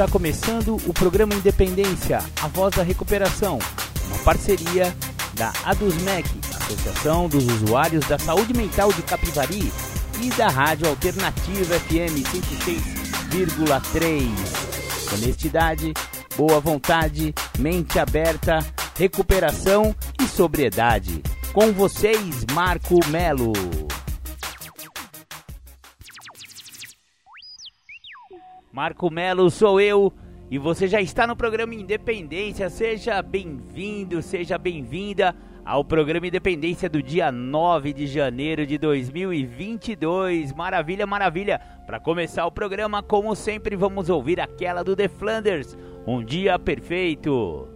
Está começando o programa Independência, a voz da recuperação, uma parceria da ADUSMEC, Associação dos Usuários da Saúde Mental de Capivari, e da Rádio Alternativa FM 106,3. Honestidade, boa vontade, mente aberta, recuperação e sobriedade. Com vocês, Marco Melo. Marco Melo sou eu e você já está no programa Independência. Seja bem-vindo, seja bem-vinda ao programa Independência do dia 9 de janeiro de 2022. Maravilha, maravilha. Para começar o programa, como sempre, vamos ouvir aquela do The Flanders, Um Dia Perfeito.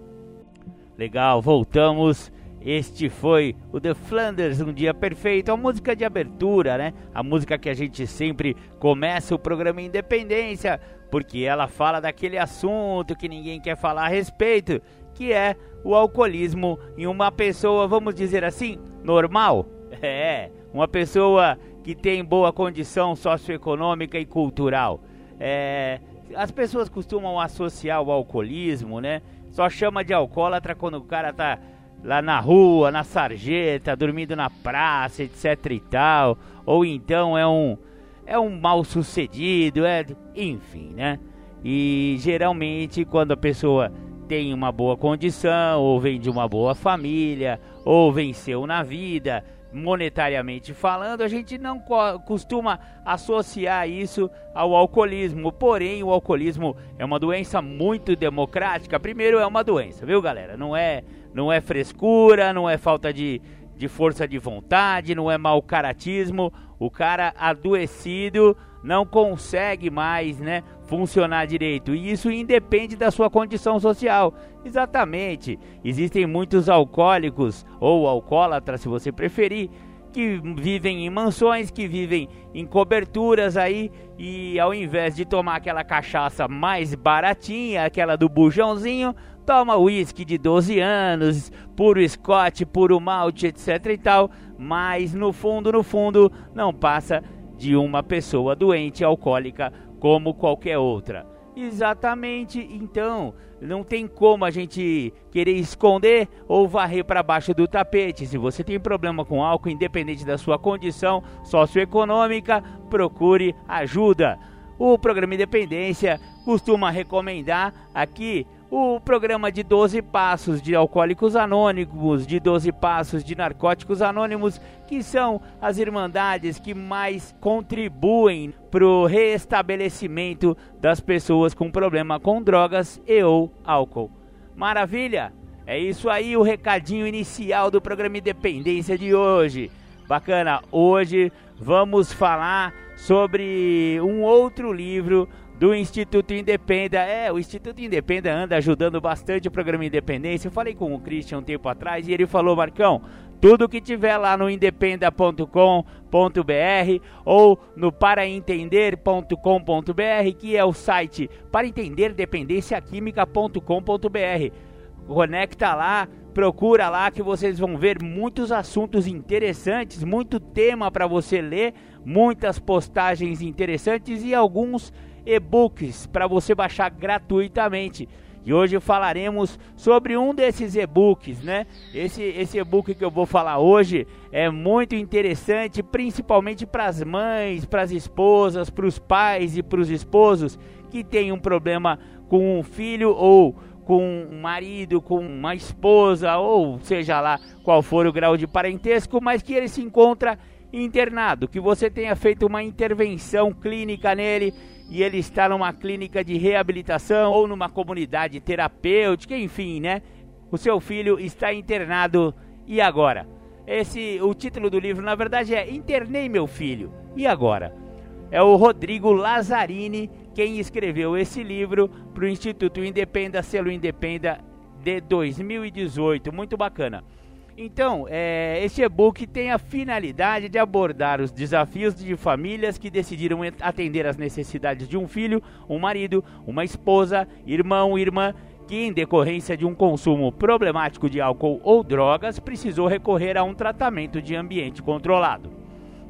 Legal, voltamos este foi o The Flanders, Um Dia Perfeito, a música de abertura, né? A música que a gente sempre começa o programa Independência, porque ela fala daquele assunto que ninguém quer falar a respeito, que é o alcoolismo em uma pessoa, vamos dizer assim, normal. É, uma pessoa que tem boa condição socioeconômica e cultural. É, as pessoas costumam associar o alcoolismo, né? Só chama de alcoólatra quando o cara tá lá na rua, na sarjeta, dormindo na praça, etc e tal, ou então é um é um mal sucedido, é, enfim, né? E geralmente quando a pessoa tem uma boa condição, ou vem de uma boa família, ou venceu na vida, monetariamente falando, a gente não co costuma associar isso ao alcoolismo. Porém, o alcoolismo é uma doença muito democrática. Primeiro, é uma doença, viu, galera? Não é não é frescura, não é falta de, de força de vontade, não é mau caratismo. O cara adoecido não consegue mais, né, funcionar direito. E isso independe da sua condição social. Exatamente. Existem muitos alcoólicos ou alcoólatras, se você preferir, que vivem em mansões, que vivem em coberturas aí e ao invés de tomar aquela cachaça mais baratinha, aquela do bujãozinho, toma uísque de 12 anos, puro Scott, puro malte, etc e tal, mas no fundo, no fundo, não passa de uma pessoa doente alcoólica como qualquer outra. Exatamente, então, não tem como a gente querer esconder ou varrer para baixo do tapete. Se você tem problema com álcool, independente da sua condição socioeconômica, procure ajuda. O programa Independência costuma recomendar aqui o programa de 12 passos de alcoólicos anônimos, de 12 passos de narcóticos anônimos, que são as irmandades que mais contribuem para o reestabelecimento das pessoas com problema com drogas e ou álcool. Maravilha? É isso aí o recadinho inicial do programa Independência de hoje. Bacana, hoje vamos falar sobre um outro livro do Instituto Independa. É, o Instituto Independa anda ajudando bastante o programa Independência. Eu falei com o Christian um tempo atrás e ele falou, Marcão, tudo que tiver lá no independa.com.br ou no paraentender.com.br, que é o site para entender dependenciaquímica.com.br. Conecta lá, procura lá que vocês vão ver muitos assuntos interessantes, muito tema para você ler, muitas postagens interessantes e alguns e-books para você baixar gratuitamente. E hoje falaremos sobre um desses e-books, né? Esse, esse e-book que eu vou falar hoje é muito interessante, principalmente para as mães, para as esposas, para os pais e para os esposos que têm um problema com um filho ou com um marido, com uma esposa, ou seja lá qual for o grau de parentesco, mas que ele se encontra internado, que você tenha feito uma intervenção clínica nele e ele está numa clínica de reabilitação ou numa comunidade terapêutica, enfim, né? O seu filho está internado e agora? Esse o título do livro, na verdade, é Internei meu filho. E agora? É o Rodrigo Lazzarini quem escreveu esse livro para o Instituto Independa, selo Independa de 2018. Muito bacana. Então, é, esse e-book tem a finalidade de abordar os desafios de famílias que decidiram atender às necessidades de um filho, um marido, uma esposa, irmão, irmã, que em decorrência de um consumo problemático de álcool ou drogas precisou recorrer a um tratamento de ambiente controlado.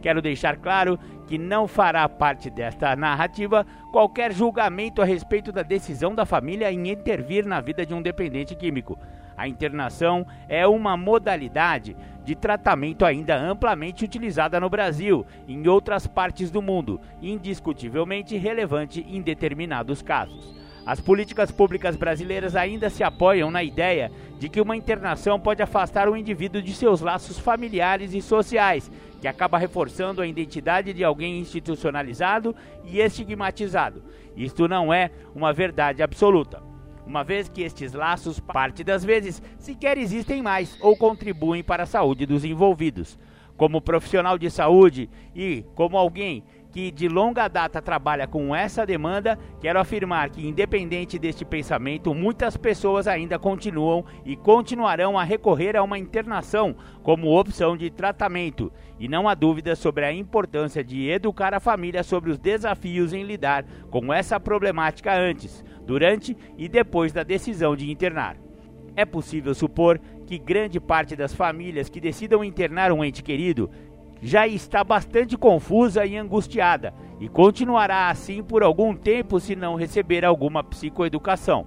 Quero deixar claro que não fará parte desta narrativa qualquer julgamento a respeito da decisão da família em intervir na vida de um dependente químico. A internação é uma modalidade de tratamento ainda amplamente utilizada no Brasil e em outras partes do mundo, indiscutivelmente relevante em determinados casos. As políticas públicas brasileiras ainda se apoiam na ideia de que uma internação pode afastar o indivíduo de seus laços familiares e sociais, que acaba reforçando a identidade de alguém institucionalizado e estigmatizado. Isto não é uma verdade absoluta, uma vez que estes laços, parte das vezes, sequer existem mais ou contribuem para a saúde dos envolvidos. Como profissional de saúde e como alguém que de longa data trabalha com essa demanda, quero afirmar que, independente deste pensamento, muitas pessoas ainda continuam e continuarão a recorrer a uma internação como opção de tratamento. E não há dúvida sobre a importância de educar a família sobre os desafios em lidar com essa problemática antes, durante e depois da decisão de internar. É possível supor que grande parte das famílias que decidam internar um ente querido já está bastante confusa e angustiada e continuará assim por algum tempo se não receber alguma psicoeducação.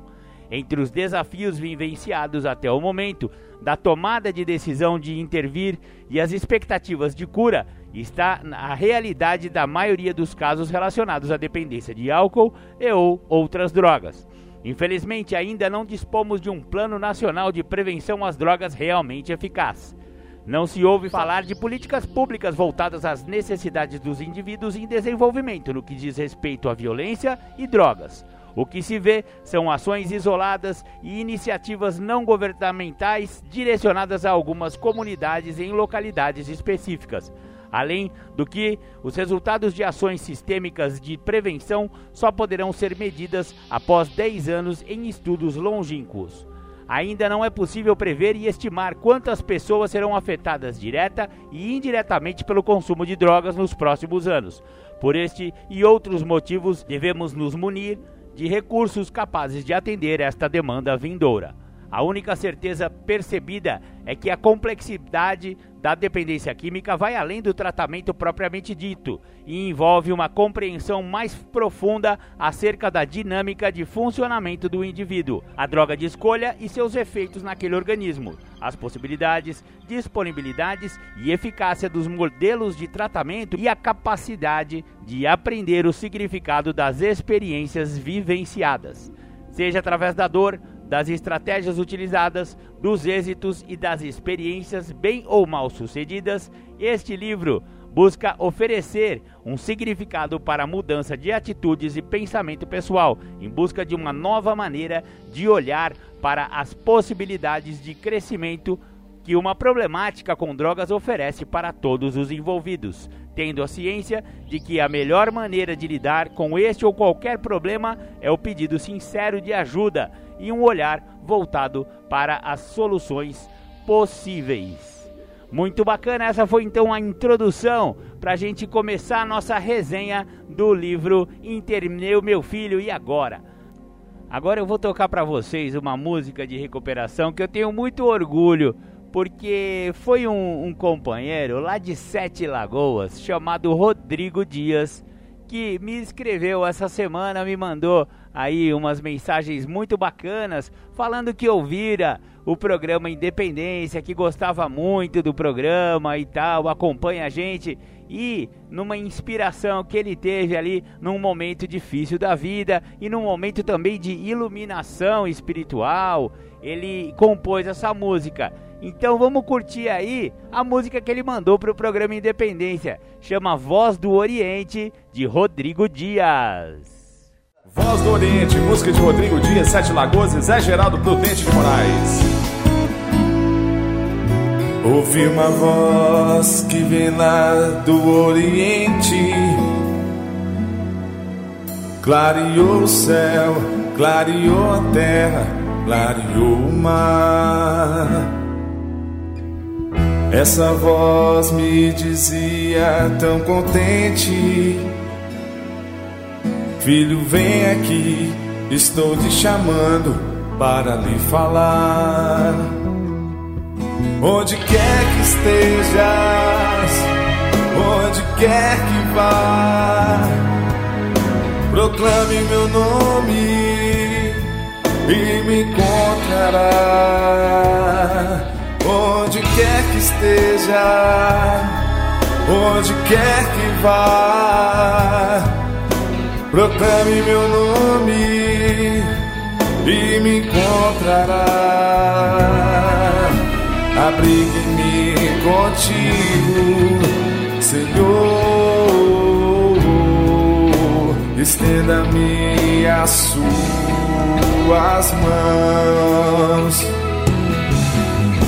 Entre os desafios vivenciados até o momento, da tomada de decisão de intervir e as expectativas de cura, está a realidade da maioria dos casos relacionados à dependência de álcool e ou outras drogas. Infelizmente, ainda não dispomos de um plano nacional de prevenção às drogas realmente eficaz. Não se ouve falar de políticas públicas voltadas às necessidades dos indivíduos em desenvolvimento no que diz respeito à violência e drogas. O que se vê são ações isoladas e iniciativas não governamentais direcionadas a algumas comunidades em localidades específicas. Além do que, os resultados de ações sistêmicas de prevenção só poderão ser medidas após 10 anos em estudos longínquos. Ainda não é possível prever e estimar quantas pessoas serão afetadas direta e indiretamente pelo consumo de drogas nos próximos anos. Por este e outros motivos, devemos nos munir de recursos capazes de atender esta demanda vindoura. A única certeza percebida é que a complexidade da dependência química vai além do tratamento propriamente dito e envolve uma compreensão mais profunda acerca da dinâmica de funcionamento do indivíduo, a droga de escolha e seus efeitos naquele organismo, as possibilidades, disponibilidades e eficácia dos modelos de tratamento e a capacidade de aprender o significado das experiências vivenciadas, seja através da dor, das estratégias utilizadas, dos êxitos e das experiências bem ou mal sucedidas, este livro busca oferecer um significado para a mudança de atitudes e pensamento pessoal, em busca de uma nova maneira de olhar para as possibilidades de crescimento que uma problemática com drogas oferece para todos os envolvidos, tendo a ciência de que a melhor maneira de lidar com este ou qualquer problema é o pedido sincero de ajuda e um olhar voltado para as soluções possíveis. Muito bacana, essa foi então a introdução para a gente começar a nossa resenha do livro Internei o Meu Filho e Agora. Agora eu vou tocar para vocês uma música de recuperação que eu tenho muito orgulho, porque foi um, um companheiro lá de Sete Lagoas chamado Rodrigo Dias que me escreveu essa semana, me mandou aí umas mensagens muito bacanas, falando que ouvira o programa Independência, que gostava muito do programa e tal, acompanha a gente e numa inspiração que ele teve ali num momento difícil da vida e num momento também de iluminação espiritual, ele compôs essa música. Então vamos curtir aí a música que ele mandou para o programa Independência. Chama Voz do Oriente, de Rodrigo Dias. Voz do Oriente, música de Rodrigo Dias, Sete Lagoas e Zé Geraldo Prudente de Moraes. Ouvi uma voz que vem lá do Oriente, clareou o céu, clareou a terra, clareou o mar. Essa voz me dizia tão contente Filho, vem aqui, estou te chamando para lhe falar. Onde quer que estejas, onde quer que vá. Proclame meu nome e me encontrará onde quer que esteja, onde quer que vá. Proclame meu nome e me encontrará. Abrigue-me contigo, Senhor. Estenda-me a suas mãos.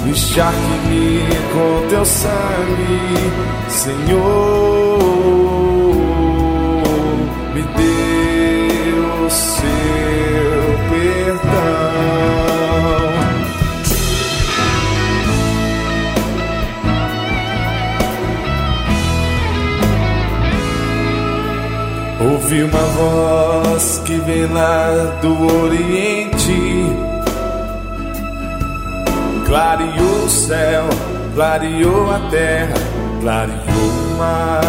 Encharque-me com teu sangue, Senhor. Me dê o seu perdão. Ouvi uma voz que vem lá do Oriente, clareou o céu, clareou a terra, clareou o mar.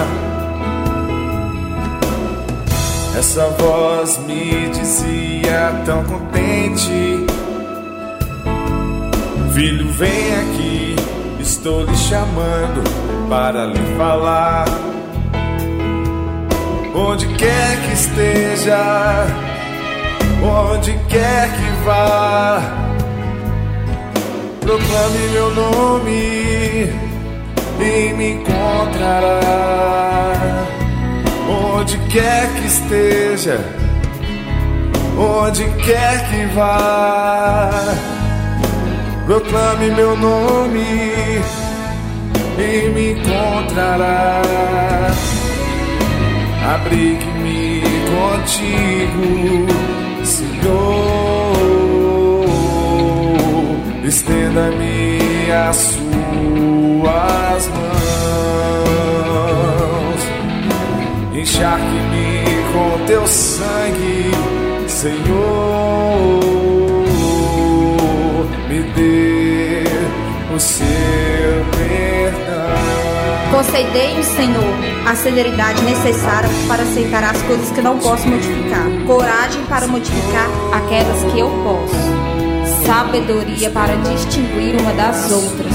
Essa voz me dizia tão contente: Filho, vem aqui, estou lhe chamando para lhe falar onde quer que esteja, onde quer que vá, proclame meu nome e me encontrará. Onde quer que esteja, onde quer que vá, proclame meu nome e me encontrará abrigue-me contigo, Senhor. Estenda-me as suas mãos, encharque-me com teu sangue, Senhor. Me dê o seu perdão. Concedei-me, Senhor, a celeridade necessária para aceitar as coisas que não posso modificar, coragem para modificar aquelas que eu posso, sabedoria para distinguir uma das outras.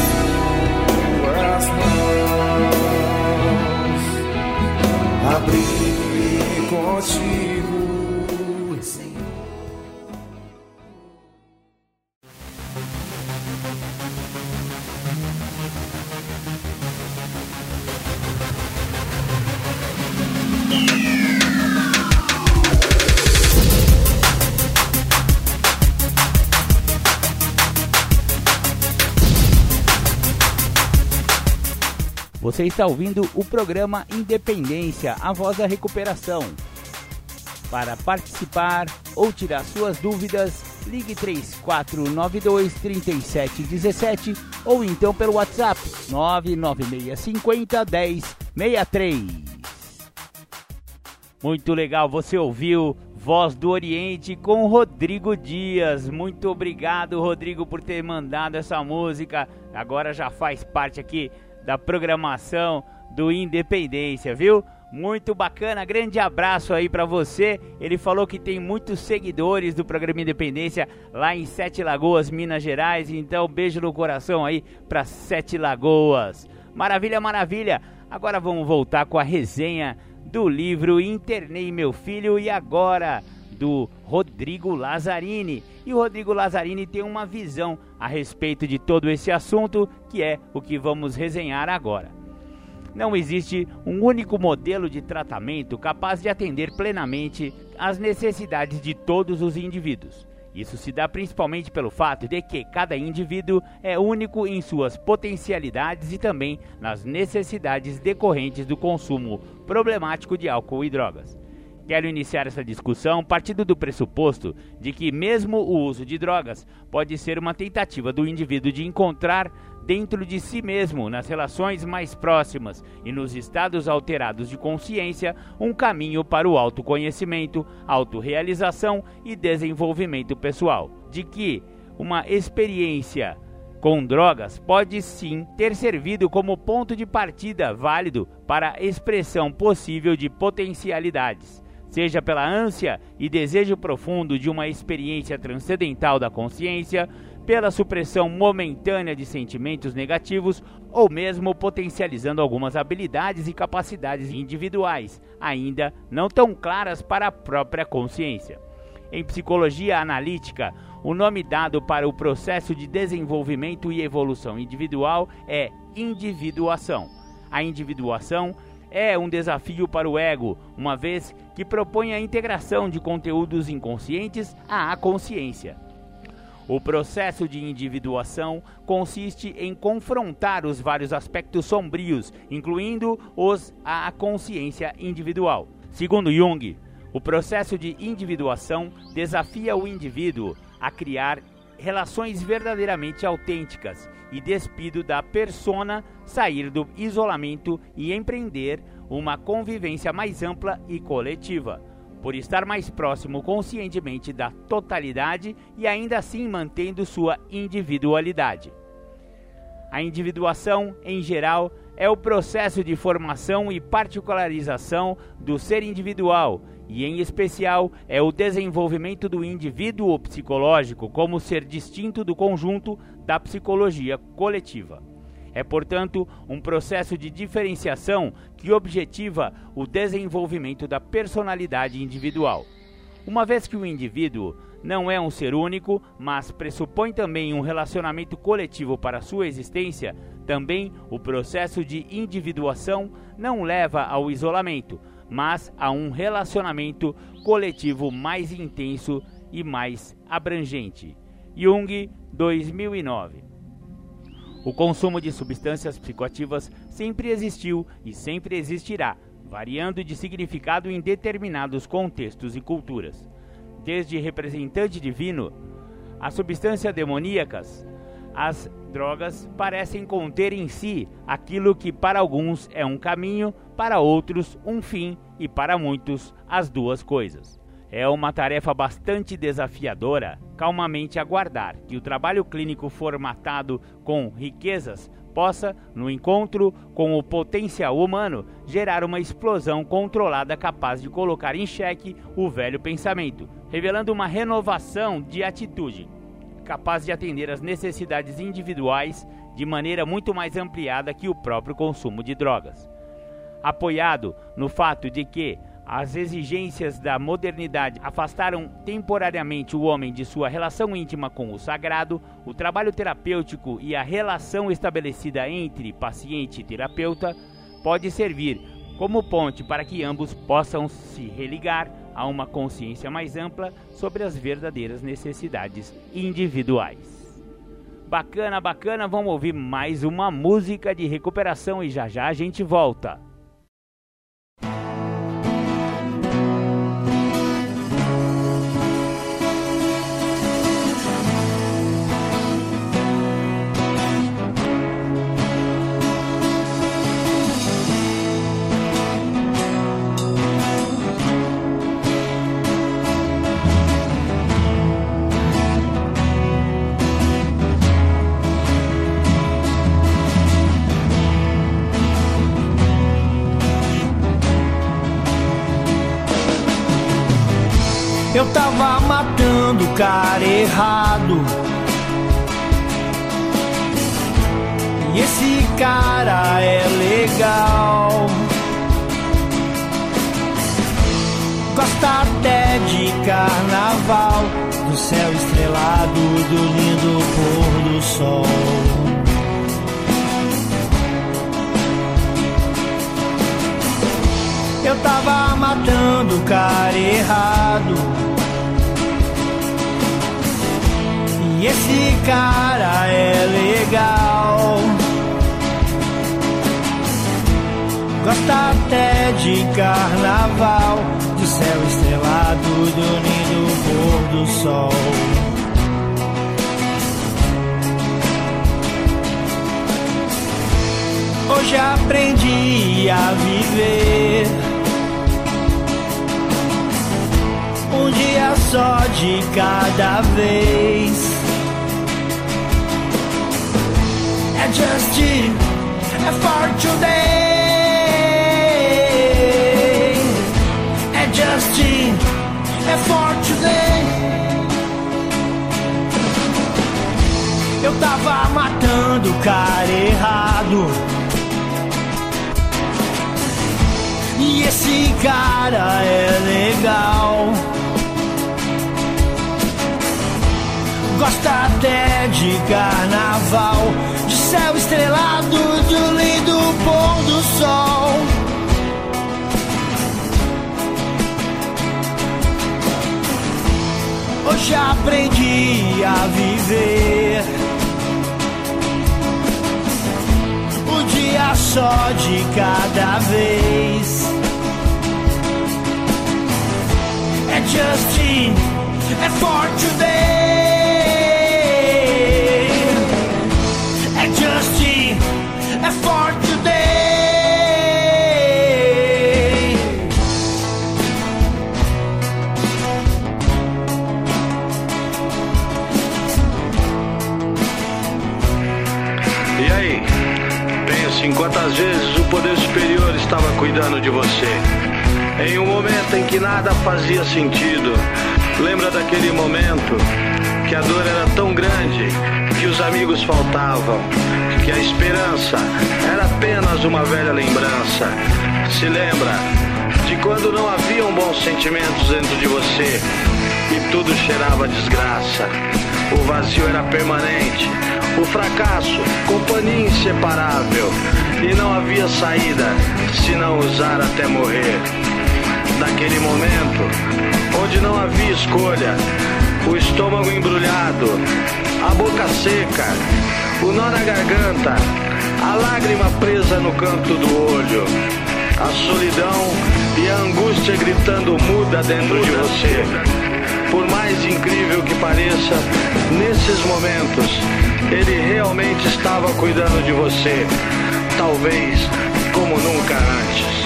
Abrir contigo. Você está ouvindo o programa Independência, a voz da recuperação. Para participar ou tirar suas dúvidas, ligue 3492 3717 ou então pelo WhatsApp 99650 1063. Muito legal, você ouviu Voz do Oriente com Rodrigo Dias. Muito obrigado, Rodrigo, por ter mandado essa música. Agora já faz parte aqui da programação do Independência, viu? Muito bacana, grande abraço aí para você. Ele falou que tem muitos seguidores do programa Independência lá em Sete Lagoas, Minas Gerais. Então, beijo no coração aí para Sete Lagoas. Maravilha, maravilha. Agora vamos voltar com a resenha do livro Internei Meu Filho e agora do Rodrigo Lazzarini. E o Rodrigo Lazzarini tem uma visão a respeito de todo esse assunto, que é o que vamos resenhar agora. Não existe um único modelo de tratamento capaz de atender plenamente às necessidades de todos os indivíduos. Isso se dá principalmente pelo fato de que cada indivíduo é único em suas potencialidades e também nas necessidades decorrentes do consumo problemático de álcool e drogas. Quero iniciar essa discussão partindo do pressuposto de que, mesmo o uso de drogas, pode ser uma tentativa do indivíduo de encontrar dentro de si mesmo, nas relações mais próximas e nos estados alterados de consciência, um caminho para o autoconhecimento, autorrealização e desenvolvimento pessoal. De que uma experiência com drogas pode sim ter servido como ponto de partida válido para a expressão possível de potencialidades, seja pela ânsia e desejo profundo de uma experiência transcendental da consciência, pela supressão momentânea de sentimentos negativos ou mesmo potencializando algumas habilidades e capacidades individuais, ainda não tão claras para a própria consciência. Em psicologia analítica, o nome dado para o processo de desenvolvimento e evolução individual é individuação. A individuação é um desafio para o ego, uma vez que propõe a integração de conteúdos inconscientes à consciência. O processo de individuação consiste em confrontar os vários aspectos sombrios, incluindo os à consciência individual. Segundo Jung, o processo de individuação desafia o indivíduo a criar relações verdadeiramente autênticas e despido da persona, sair do isolamento e empreender uma convivência mais ampla e coletiva, por estar mais próximo conscientemente da totalidade e ainda assim mantendo sua individualidade. A individuação, em geral, é o processo de formação e particularização do ser individual e, em especial, é o desenvolvimento do indivíduo psicológico como ser distinto do conjunto da psicologia coletiva. É, portanto, um processo de diferenciação que objetiva o desenvolvimento da personalidade individual. Uma vez que o indivíduo não é um ser único, mas pressupõe também um relacionamento coletivo para sua existência, também o processo de individuação não leva ao isolamento, mas a um relacionamento coletivo mais intenso e mais abrangente. Jung, 2009. O consumo de substâncias psicoativas sempre existiu e sempre existirá, variando de significado em determinados contextos e culturas. Desde representante divino a substâncias demoníacas, as drogas parecem conter em si aquilo que para alguns é um caminho, para outros um fim e para muitos as duas coisas. É uma tarefa bastante desafiadora calmamente aguardar que o trabalho clínico formatado com riquezas possa, no encontro com o potencial humano, gerar uma explosão controlada capaz de colocar em xeque o velho pensamento, revelando uma renovação de atitude capaz de atender às necessidades individuais de maneira muito mais ampliada que o próprio consumo de drogas. Apoiado no fato de que as exigências da modernidade afastaram temporariamente o homem de sua relação íntima com o sagrado, o trabalho terapêutico e a relação estabelecida entre paciente e terapeuta pode servir como ponte para que ambos possam se religar a uma consciência mais ampla sobre as verdadeiras necessidades individuais. Bacana, bacana, vamos ouvir mais uma música de recuperação e já já a gente volta. Errado. E esse cara é legal. Gosta até de carnaval, do céu estrelado, do lindo pôr do sol. Eu tava matando o cara errado. Esse cara é legal. Gosta até de carnaval, do céu estrelado, do lindo pôr do sol. Hoje aprendi a viver. Um dia só de cada vez. É for today. É for today. Eu tava matando o cara errado. E esse cara é legal. Gosta até de carnaval, céu estrelado, um lindo pôr do sol. Hoje aprendi a viver. O dia só de cada vez. É Justin, é for today. Cuidando de você. Em um momento em que nada fazia sentido. Lembra daquele momento que a dor era tão grande que os amigos faltavam que a esperança era apenas uma velha lembrança. Se lembra de quando não haviam bons sentimentos dentro de você e tudo cheirava desgraça. O vazio era permanente, o fracasso, companhia inseparável e não havia saída se não usar até morrer. Naquele momento, onde não havia escolha, o estômago embrulhado, a boca seca, o nó na garganta, a lágrima presa no canto do olho, a solidão e a angústia gritando muda dentro de você. Por mais incrível que pareça, nesses momentos, ele realmente estava cuidando de você, talvez como nunca antes.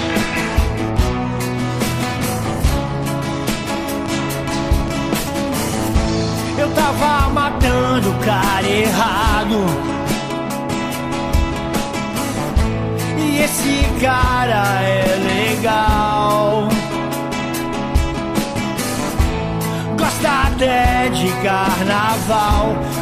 Eu tava matando o cara errado. E esse cara é legal. Carnaval,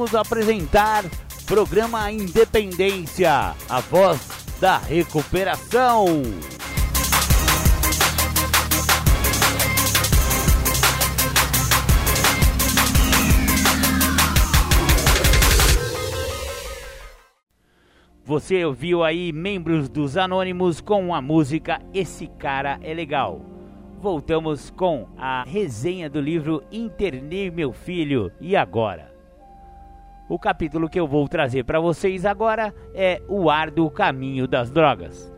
voltamos a apresentar programa Independência, a voz da recuperação. Você ouviu aí membros dos Anônimos com a música Esse Cara é Legal. Voltamos com a resenha do livro Internei Meu Filho e Agora. O capítulo que eu vou trazer para vocês agora é O Árduo Caminho das Drogas.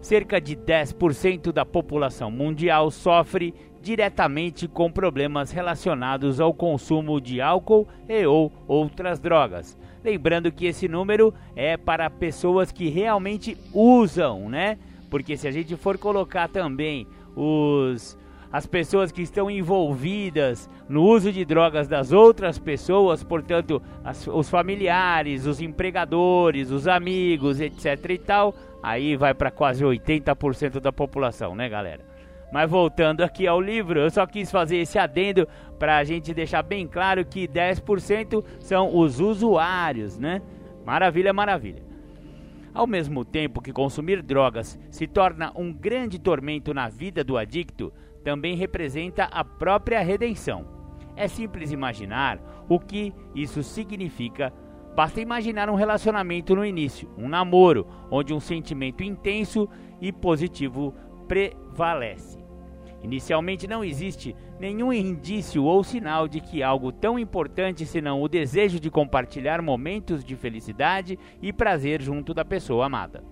Cerca de 10% da população mundial sofre diretamente com problemas relacionados ao consumo de álcool e ou outras drogas. Lembrando que esse número é para pessoas que realmente usam, né? Porque se a gente for colocar também os as pessoas que estão envolvidas no uso de drogas das outras pessoas, portanto, as, os familiares, os empregadores, os amigos, etc e tal, aí vai para quase 80% da população, né, galera? Mas voltando aqui ao livro, eu só quis fazer esse adendo para a gente deixar bem claro que 10% são os usuários, né? Maravilha, maravilha. Ao mesmo tempo que consumir drogas se torna um grande tormento na vida do adicto, também representa a própria redenção. É simples imaginar o que isso significa. Basta imaginar um relacionamento no início, um namoro, onde um sentimento intenso e positivo prevalece. Inicialmente não existe nenhum indício ou sinal de que algo tão importante senão o desejo de compartilhar momentos de felicidade e prazer junto da pessoa amada.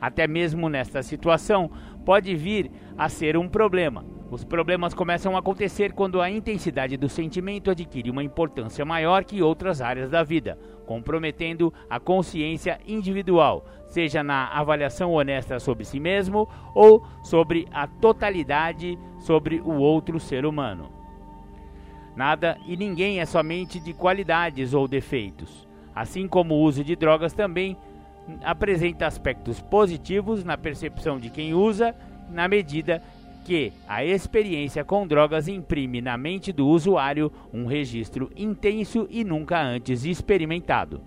Até mesmo nesta situação, pode vir a ser um problema. Os problemas começam a acontecer quando a intensidade do sentimento adquire uma importância maior que outras áreas da vida, comprometendo a consciência individual, seja na avaliação honesta sobre si mesmo ou sobre a totalidade sobre o outro ser humano. Nada e ninguém é somente de qualidades ou defeitos. Assim como o uso de drogas também apresenta aspectos positivos na percepção de quem usa, na medida que a experiência com drogas imprime na mente do usuário um registro intenso e nunca antes experimentado.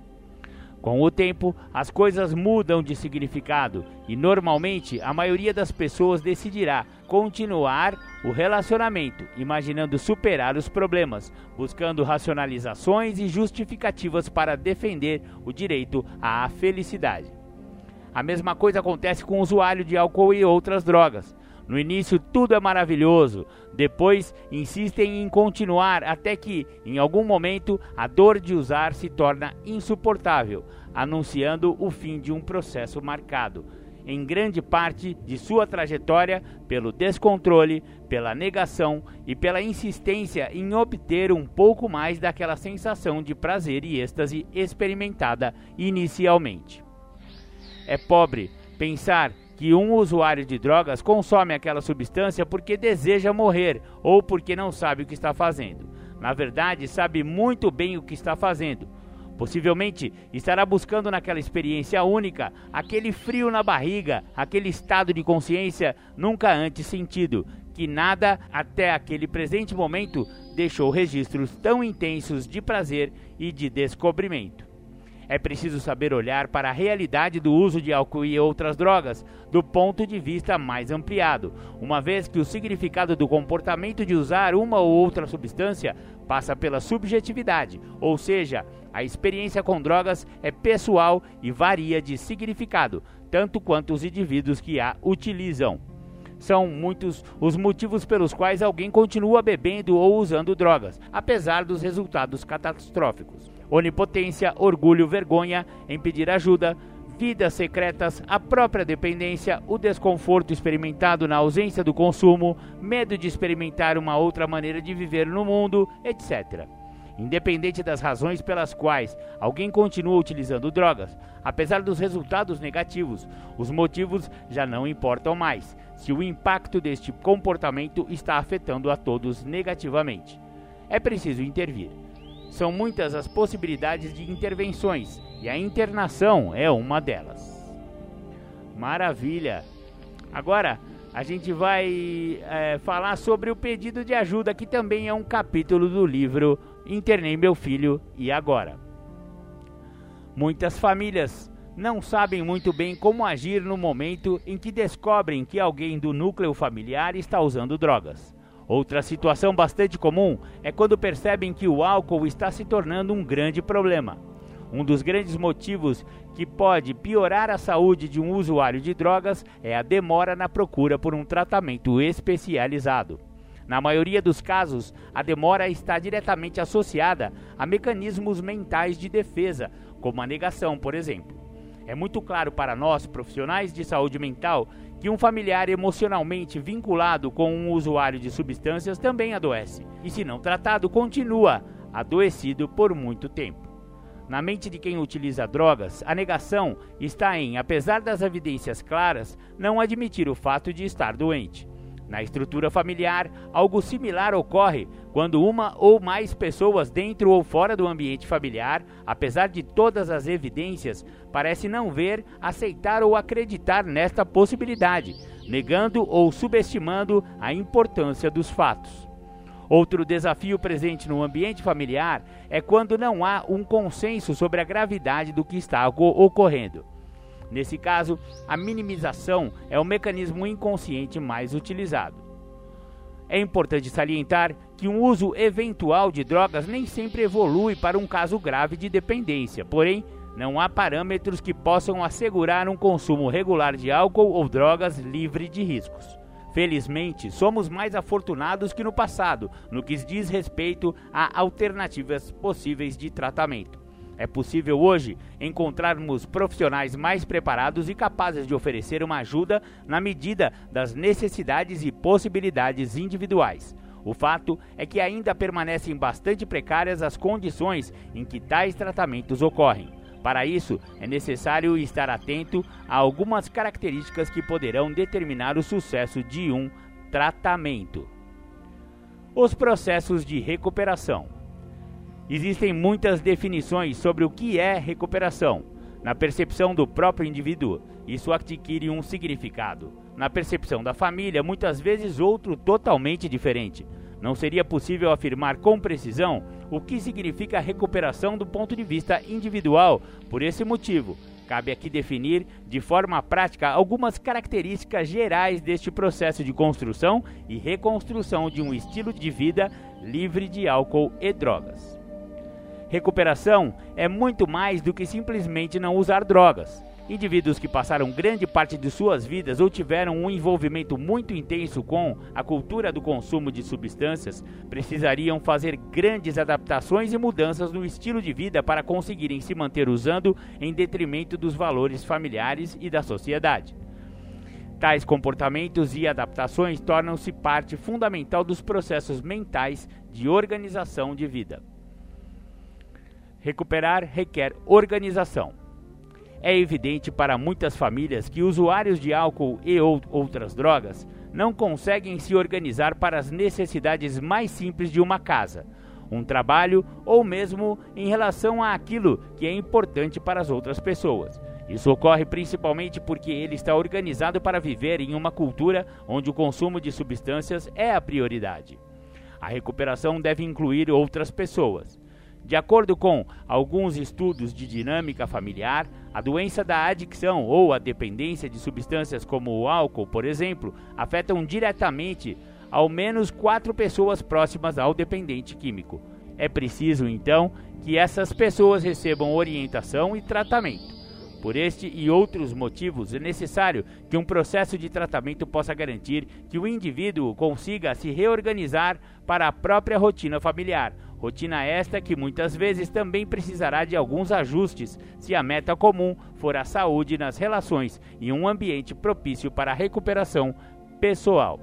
Com o tempo, as coisas mudam de significado e normalmente a maioria das pessoas decidirá continuar o relacionamento, imaginando superar os problemas, buscando racionalizações e justificativas para defender o direito à felicidade. A mesma coisa acontece com o usuário de álcool e outras drogas. No início tudo é maravilhoso, depois insistem em continuar até que, em algum momento, a dor de usar se torna insuportável, anunciando o fim de um processo marcado, em grande parte de sua trajetória, pelo descontrole, pela negação e pela insistência em obter um pouco mais daquela sensação de prazer e êxtase experimentada inicialmente. É pobre pensar que um usuário de drogas consome aquela substância porque deseja morrer ou porque não sabe o que está fazendo. Na verdade, sabe muito bem o que está fazendo. Possivelmente estará buscando naquela experiência única aquele frio na barriga, aquele estado de consciência nunca antes sentido, que nada até aquele presente momento deixou registros tão intensos de prazer e de descobrimento. É preciso saber olhar para a realidade do uso de álcool e outras drogas do ponto de vista mais ampliado, uma vez que o significado do comportamento de usar uma ou outra substância passa pela subjetividade, ou seja, a experiência com drogas é pessoal e varia de significado, tanto quanto os indivíduos que a utilizam. São muitos os motivos pelos quais alguém continua bebendo ou usando drogas, apesar dos resultados catastróficos onipotência, orgulho, vergonha em pedir ajuda, vidas secretas, a própria dependência, o desconforto experimentado na ausência do consumo, medo de experimentar uma outra maneira de viver no mundo, etc. Independente das razões pelas quais alguém continua utilizando drogas, apesar dos resultados negativos, os motivos já não importam mais, se o impacto deste comportamento está afetando a todos negativamente. É preciso intervir. São muitas as possibilidades de intervenções e a internação é uma delas. Maravilha! Agora a gente vai é, falar sobre o pedido de ajuda, que também é um capítulo do livro Internei Meu Filho e Agora. Muitas famílias não sabem muito bem como agir no momento em que descobrem que alguém do núcleo familiar está usando drogas. Outra situação bastante comum é quando percebem que o álcool está se tornando um grande problema. Um dos grandes motivos que pode piorar a saúde de um usuário de drogas é a demora na procura por um tratamento especializado. Na maioria dos casos, a demora está diretamente associada a mecanismos mentais de defesa, como a negação, por exemplo. É muito claro para nós, profissionais de saúde mental, que um familiar emocionalmente vinculado com um usuário de substâncias também adoece, e se não tratado, continua adoecido por muito tempo. Na mente de quem utiliza drogas, a negação está em, apesar das evidências claras, não admitir o fato de estar doente. Na estrutura familiar, algo similar ocorre quando uma ou mais pessoas dentro ou fora do ambiente familiar, apesar de todas as evidências, parece não ver, aceitar ou acreditar nesta possibilidade, negando ou subestimando a importância dos fatos. Outro desafio presente no ambiente familiar é quando não há um consenso sobre a gravidade do que está ocorrendo. Nesse caso, a minimização é o mecanismo inconsciente mais utilizado. É importante salientar que um uso eventual de drogas nem sempre evolui para um caso grave de dependência, porém, não há parâmetros que possam assegurar um consumo regular de álcool ou drogas livre de riscos. Felizmente, somos mais afortunados que no passado, no que diz respeito a alternativas possíveis de tratamento. É possível hoje encontrarmos profissionais mais preparados e capazes de oferecer uma ajuda na medida das necessidades e possibilidades individuais. O fato é que ainda permanecem bastante precárias as condições em que tais tratamentos ocorrem. Para isso, é necessário estar atento a algumas características que poderão determinar o sucesso de um tratamento. Os processos de recuperação. Existem muitas definições sobre o que é recuperação. Na percepção do próprio indivíduo, isso adquire um significado. Na percepção da família, muitas vezes outro totalmente diferente. Não seria possível afirmar com precisão o que significa recuperação do ponto de vista individual. Por esse motivo, cabe aqui definir de forma prática algumas características gerais deste processo de construção e reconstrução de um estilo de vida livre de álcool e drogas. Recuperação é muito mais do que simplesmente não usar drogas. Indivíduos que passaram grande parte de suas vidas ou tiveram um envolvimento muito intenso com a cultura do consumo de substâncias precisariam fazer grandes adaptações e mudanças no estilo de vida para conseguirem se manter usando em detrimento dos valores familiares e da sociedade. Tais comportamentos e adaptações tornam-se parte fundamental dos processos mentais de organização de vida. Recuperar requer organização. É evidente para muitas famílias que usuários de álcool e ou outras drogas não conseguem se organizar para as necessidades mais simples de uma casa, um trabalho ou mesmo em relação a aquilo que é importante para as outras pessoas. Isso ocorre principalmente porque ele está organizado para viver em uma cultura onde o consumo de substâncias é a prioridade. A recuperação deve incluir outras pessoas. De acordo com alguns estudos de dinâmica familiar, a doença da adicção ou a dependência de substâncias como o álcool, por exemplo, afetam diretamente ao menos quatro pessoas próximas ao dependente químico. É preciso, então, que essas pessoas recebam orientação e tratamento. Por este e outros motivos, é necessário que um processo de tratamento possa garantir que o indivíduo consiga se reorganizar para a própria rotina familiar, Rotina esta que muitas vezes também precisará de alguns ajustes se a meta comum for a saúde nas relações e um ambiente propício para a recuperação pessoal.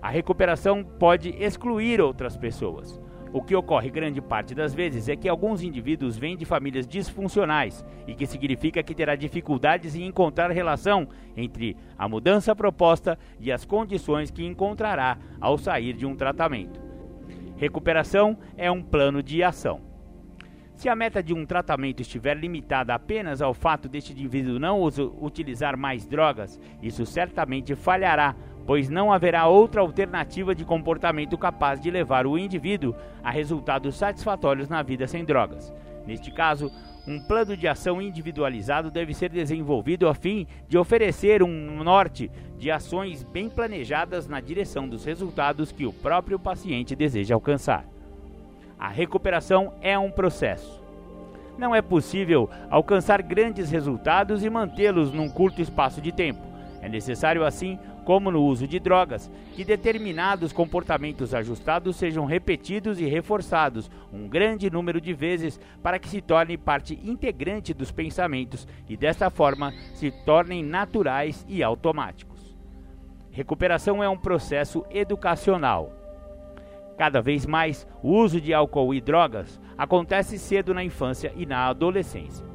A recuperação pode excluir outras pessoas. O que ocorre grande parte das vezes é que alguns indivíduos vêm de famílias disfuncionais e que significa que terá dificuldades em encontrar relação entre a mudança proposta e as condições que encontrará ao sair de um tratamento. Recuperação é um plano de ação. Se a meta de um tratamento estiver limitada apenas ao fato deste indivíduo não utilizar mais drogas, isso certamente falhará, pois não haverá outra alternativa de comportamento capaz de levar o indivíduo a resultados satisfatórios na vida sem drogas. Neste caso, um plano de ação individualizado deve ser desenvolvido a fim de oferecer um norte de ações bem planejadas na direção dos resultados que o próprio paciente deseja alcançar. A recuperação é um processo. Não é possível alcançar grandes resultados e mantê-los num curto espaço de tempo. É necessário, assim, como no uso de drogas, que determinados comportamentos ajustados sejam repetidos e reforçados um grande número de vezes para que se tornem parte integrante dos pensamentos e desta forma se tornem naturais e automáticos. Recuperação é um processo educacional. Cada vez mais, o uso de álcool e drogas acontece cedo na infância e na adolescência.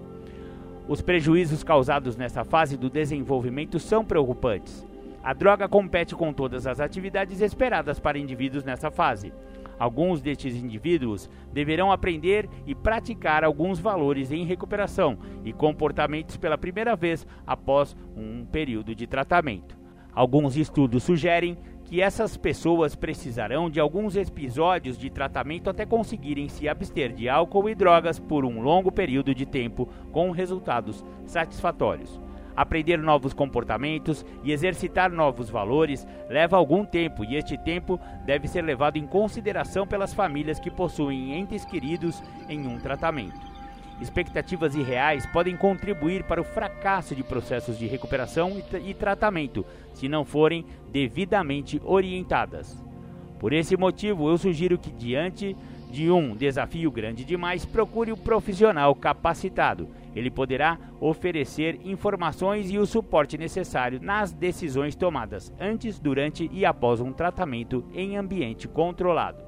Os prejuízos causados nessa fase do desenvolvimento são preocupantes. A droga compete com todas as atividades esperadas para indivíduos nessa fase. Alguns destes indivíduos deverão aprender e praticar alguns valores em recuperação e comportamentos pela primeira vez após um período de tratamento. Alguns estudos sugerem que essas pessoas precisarão de alguns episódios de tratamento até conseguirem se abster de álcool e drogas por um longo período de tempo com resultados satisfatórios. Aprender novos comportamentos e exercitar novos valores leva algum tempo e este tempo deve ser levado em consideração pelas famílias que possuem entes queridos em um tratamento. Expectativas irreais podem contribuir para o fracasso de processos de recuperação e, e tratamento se não forem devidamente orientadas. Por esse motivo, eu sugiro que, diante de um desafio grande demais, procure um profissional capacitado. Ele poderá oferecer informações e o suporte necessário nas decisões tomadas antes, durante e após um tratamento em ambiente controlado.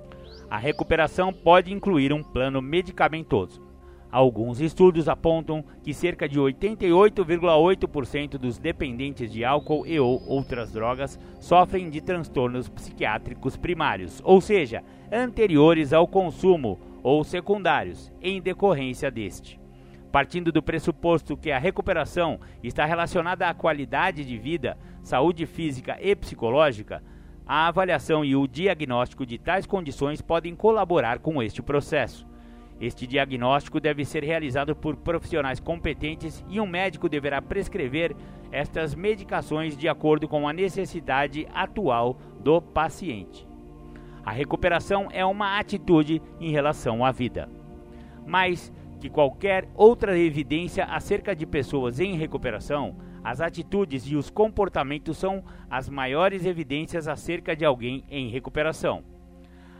A recuperação pode incluir um plano medicamentoso. Alguns estudos apontam que cerca de 88,8% dos dependentes de álcool e ou outras drogas sofrem de transtornos psiquiátricos primários, ou seja, anteriores ao consumo ou secundários, em decorrência deste. Partindo do pressuposto que a recuperação está relacionada à qualidade de vida, saúde física e psicológica, a avaliação e o diagnóstico de tais condições podem colaborar com este processo. Este diagnóstico deve ser realizado por profissionais competentes e um médico deverá prescrever estas medicações de acordo com a necessidade atual do paciente. A recuperação é uma atitude em relação à vida. Mais que qualquer outra evidência acerca de pessoas em recuperação, as atitudes e os comportamentos são as maiores evidências acerca de alguém em recuperação.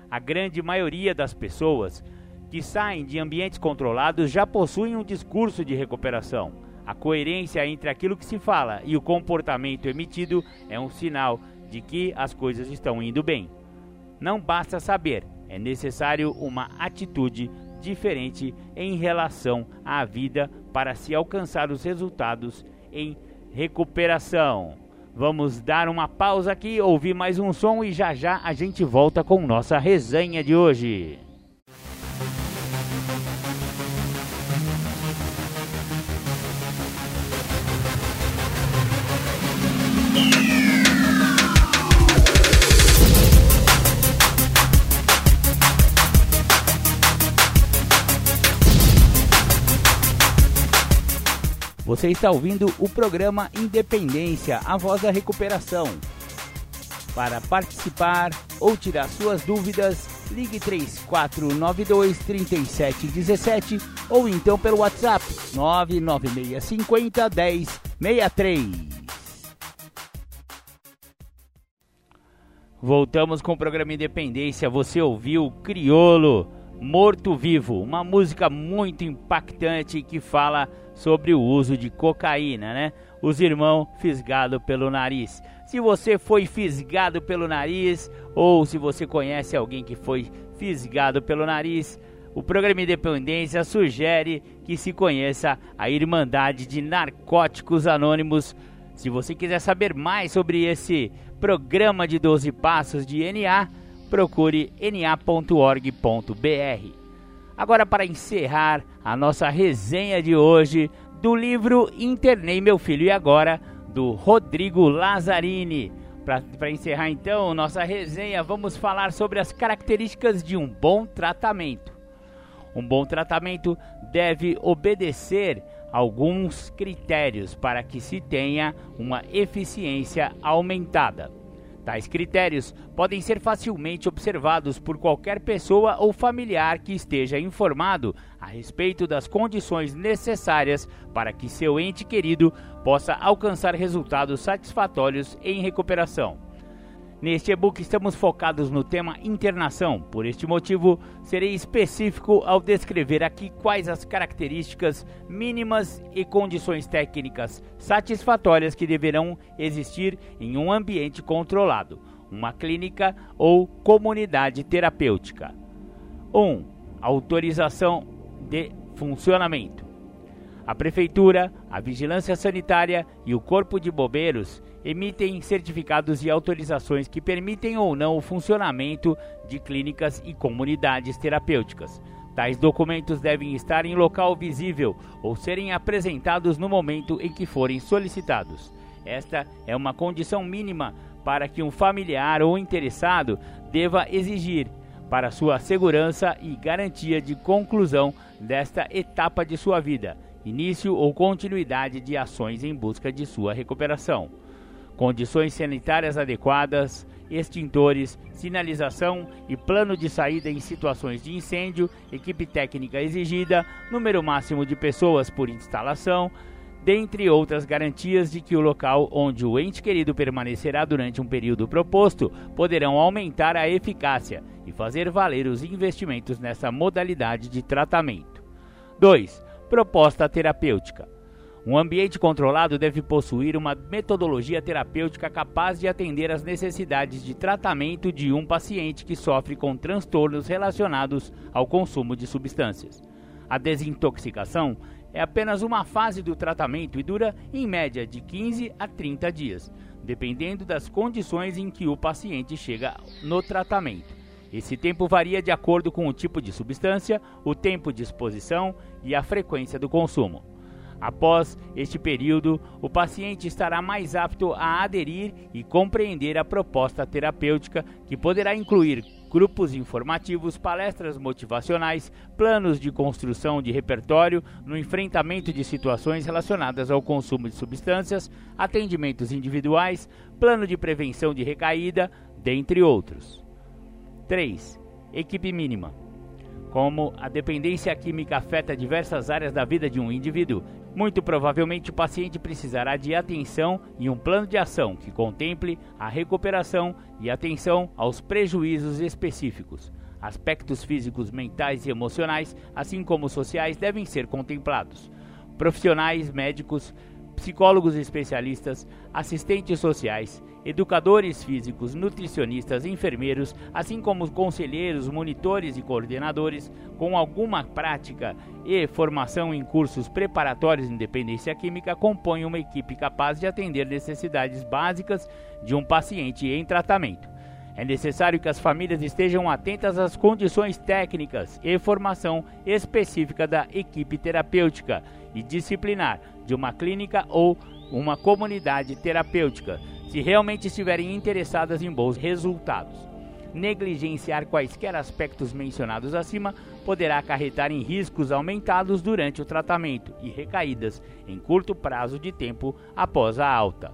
A grande maioria das pessoas que saem de ambientes controlados já possuem um discurso de recuperação. A coerência entre aquilo que se fala e o comportamento emitido é um sinal de que as coisas estão indo bem. Não basta saber, é necessário uma atitude diferente em relação à vida para se alcançar os resultados em recuperação. Vamos dar uma pausa aqui, ouvir mais um som e já já a gente volta com nossa resenha de hoje. Você está ouvindo o programa Independência, a voz da recuperação. Para participar ou tirar suas dúvidas, ligue 3492 3717 ou então pelo WhatsApp 99650 1063. Voltamos com o programa Independência. Você ouviu Criolo Morto Vivo, uma música muito impactante que fala sobre o uso de cocaína, né? Os irmãos fisgado pelo nariz. Se você foi fisgado pelo nariz ou se você conhece alguém que foi fisgado pelo nariz, o programa Independência sugere que se conheça a Irmandade de Narcóticos Anônimos. Se você quiser saber mais sobre esse programa de 12 passos de NA, procure na.org.br. Agora, para encerrar a nossa resenha de hoje do livro Internei Meu Filho e Agora, do Rodrigo Lazzarini. Para encerrar então nossa resenha, vamos falar sobre as características de um bom tratamento. Um bom tratamento deve obedecer alguns critérios para que se tenha uma eficiência aumentada. Tais critérios podem ser facilmente observados por qualquer pessoa ou familiar que esteja informado a respeito das condições necessárias para que seu ente querido possa alcançar resultados satisfatórios em recuperação. Neste e-book estamos focados no tema internação, por este motivo serei específico ao descrever aqui quais as características mínimas e condições técnicas satisfatórias que deverão existir em um ambiente controlado, uma clínica ou comunidade terapêutica. 1. Um, autorização de funcionamento. A Prefeitura, a Vigilância Sanitária e o Corpo de Bombeiros emitem certificados e autorizações que permitem ou não o funcionamento de clínicas e comunidades terapêuticas. Tais documentos devem estar em local visível ou serem apresentados no momento em que forem solicitados. Esta é uma condição mínima para que um familiar ou interessado deva exigir para sua segurança e garantia de conclusão desta etapa de sua vida início ou continuidade de ações em busca de sua recuperação, condições sanitárias adequadas, extintores, sinalização e plano de saída em situações de incêndio, equipe técnica exigida, número máximo de pessoas por instalação, dentre outras garantias de que o local onde o ente querido permanecerá durante um período proposto poderão aumentar a eficácia e fazer valer os investimentos nessa modalidade de tratamento. 2. Proposta terapêutica. Um ambiente controlado deve possuir uma metodologia terapêutica capaz de atender às necessidades de tratamento de um paciente que sofre com transtornos relacionados ao consumo de substâncias. A desintoxicação é apenas uma fase do tratamento e dura em média de 15 a 30 dias, dependendo das condições em que o paciente chega no tratamento. Esse tempo varia de acordo com o tipo de substância, o tempo de exposição e a frequência do consumo. Após este período, o paciente estará mais apto a aderir e compreender a proposta terapêutica, que poderá incluir grupos informativos, palestras motivacionais, planos de construção de repertório no enfrentamento de situações relacionadas ao consumo de substâncias, atendimentos individuais, plano de prevenção de recaída, dentre outros. 3. Equipe mínima. Como a dependência química afeta diversas áreas da vida de um indivíduo, muito provavelmente o paciente precisará de atenção e um plano de ação que contemple a recuperação e atenção aos prejuízos específicos. Aspectos físicos, mentais e emocionais, assim como sociais, devem ser contemplados. Profissionais médicos psicólogos especialistas, assistentes sociais, educadores físicos, nutricionistas, enfermeiros, assim como conselheiros, monitores e coordenadores com alguma prática e formação em cursos preparatórios em dependência química compõem uma equipe capaz de atender necessidades básicas de um paciente em tratamento. É necessário que as famílias estejam atentas às condições técnicas e formação específica da equipe terapêutica e disciplinar de uma clínica ou uma comunidade terapêutica, se realmente estiverem interessadas em bons resultados. Negligenciar quaisquer aspectos mencionados acima poderá acarretar em riscos aumentados durante o tratamento e recaídas em curto prazo de tempo após a alta.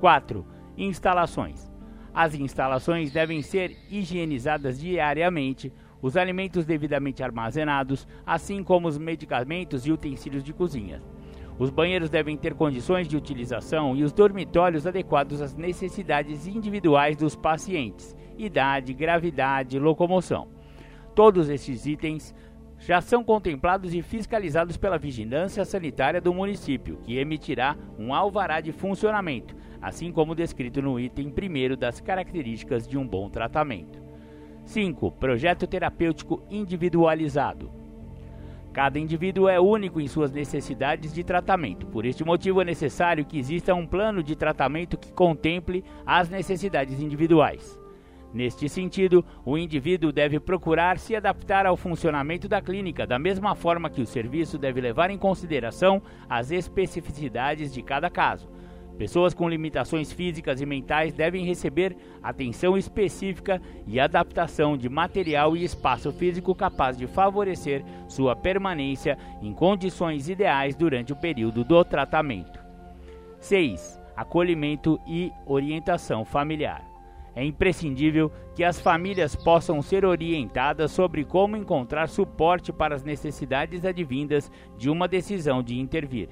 4. Instalações. As instalações devem ser higienizadas diariamente, os alimentos devidamente armazenados, assim como os medicamentos e utensílios de cozinha. Os banheiros devem ter condições de utilização e os dormitórios adequados às necessidades individuais dos pacientes, idade, gravidade, locomoção. Todos esses itens já são contemplados e fiscalizados pela Vigilância Sanitária do município, que emitirá um alvará de funcionamento, assim como descrito no item 1 das características de um bom tratamento. 5. Projeto terapêutico individualizado. Cada indivíduo é único em suas necessidades de tratamento. Por este motivo, é necessário que exista um plano de tratamento que contemple as necessidades individuais. Neste sentido, o indivíduo deve procurar se adaptar ao funcionamento da clínica, da mesma forma que o serviço deve levar em consideração as especificidades de cada caso. Pessoas com limitações físicas e mentais devem receber atenção específica e adaptação de material e espaço físico capaz de favorecer sua permanência em condições ideais durante o período do tratamento. 6. Acolhimento e orientação familiar. É imprescindível que as famílias possam ser orientadas sobre como encontrar suporte para as necessidades advindas de uma decisão de intervir.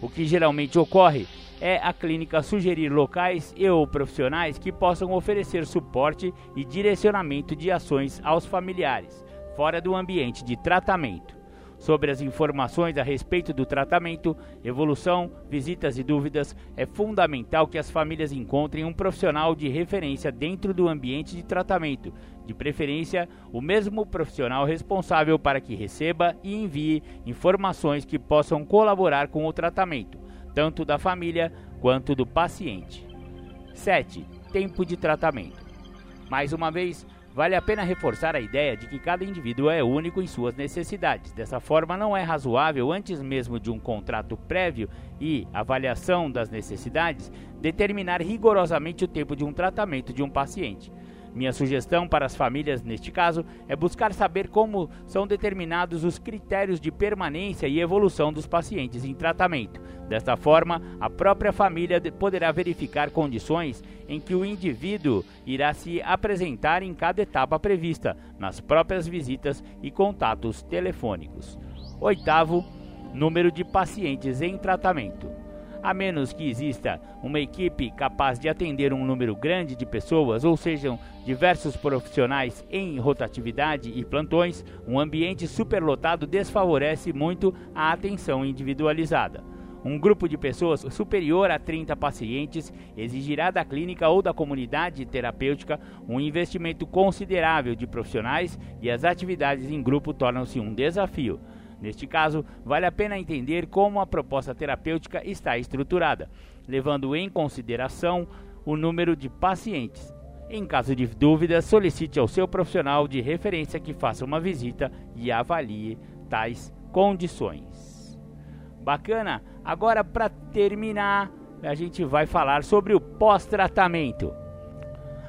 O que geralmente ocorre é a clínica sugerir locais e ou profissionais que possam oferecer suporte e direcionamento de ações aos familiares, fora do ambiente de tratamento. Sobre as informações a respeito do tratamento, evolução, visitas e dúvidas, é fundamental que as famílias encontrem um profissional de referência dentro do ambiente de tratamento, de preferência o mesmo profissional responsável para que receba e envie informações que possam colaborar com o tratamento, tanto da família quanto do paciente. 7. Tempo de tratamento. Mais uma vez, Vale a pena reforçar a ideia de que cada indivíduo é único em suas necessidades. Dessa forma, não é razoável, antes mesmo de um contrato prévio e avaliação das necessidades, determinar rigorosamente o tempo de um tratamento de um paciente. Minha sugestão para as famílias, neste caso, é buscar saber como são determinados os critérios de permanência e evolução dos pacientes em tratamento. Desta forma, a própria família poderá verificar condições em que o indivíduo irá se apresentar em cada etapa prevista, nas próprias visitas e contatos telefônicos. Oitavo, número de pacientes em tratamento. A menos que exista uma equipe capaz de atender um número grande de pessoas, ou sejam diversos profissionais em rotatividade e plantões, um ambiente superlotado desfavorece muito a atenção individualizada. Um grupo de pessoas superior a 30 pacientes exigirá da clínica ou da comunidade terapêutica um investimento considerável de profissionais e as atividades em grupo tornam-se um desafio. Neste caso, vale a pena entender como a proposta terapêutica está estruturada, levando em consideração o número de pacientes. Em caso de dúvida, solicite ao seu profissional de referência que faça uma visita e avalie tais condições. Bacana? Agora, para terminar, a gente vai falar sobre o pós-tratamento.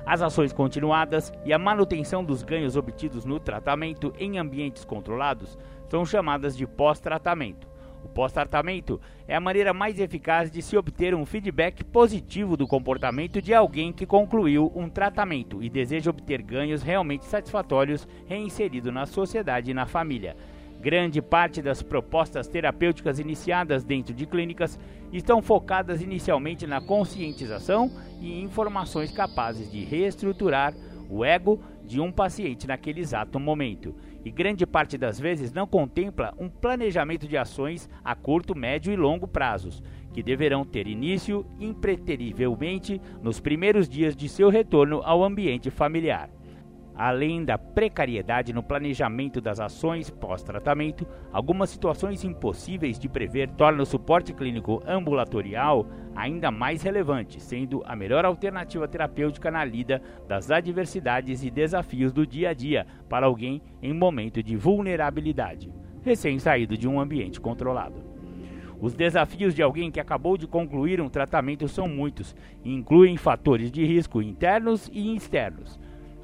As ações continuadas e a manutenção dos ganhos obtidos no tratamento em ambientes controlados são chamadas de pós-tratamento. O pós-tratamento é a maneira mais eficaz de se obter um feedback positivo do comportamento de alguém que concluiu um tratamento e deseja obter ganhos realmente satisfatórios reinserido na sociedade e na família. Grande parte das propostas terapêuticas iniciadas dentro de clínicas estão focadas inicialmente na conscientização e informações capazes de reestruturar o ego de um paciente naquele exato momento, e grande parte das vezes não contempla um planejamento de ações a curto, médio e longo prazos, que deverão ter início impreterivelmente nos primeiros dias de seu retorno ao ambiente familiar. Além da precariedade no planejamento das ações pós-tratamento, algumas situações impossíveis de prever tornam o suporte clínico ambulatorial ainda mais relevante, sendo a melhor alternativa terapêutica na lida das adversidades e desafios do dia a dia para alguém em momento de vulnerabilidade, recém-saído de um ambiente controlado. Os desafios de alguém que acabou de concluir um tratamento são muitos e incluem fatores de risco internos e externos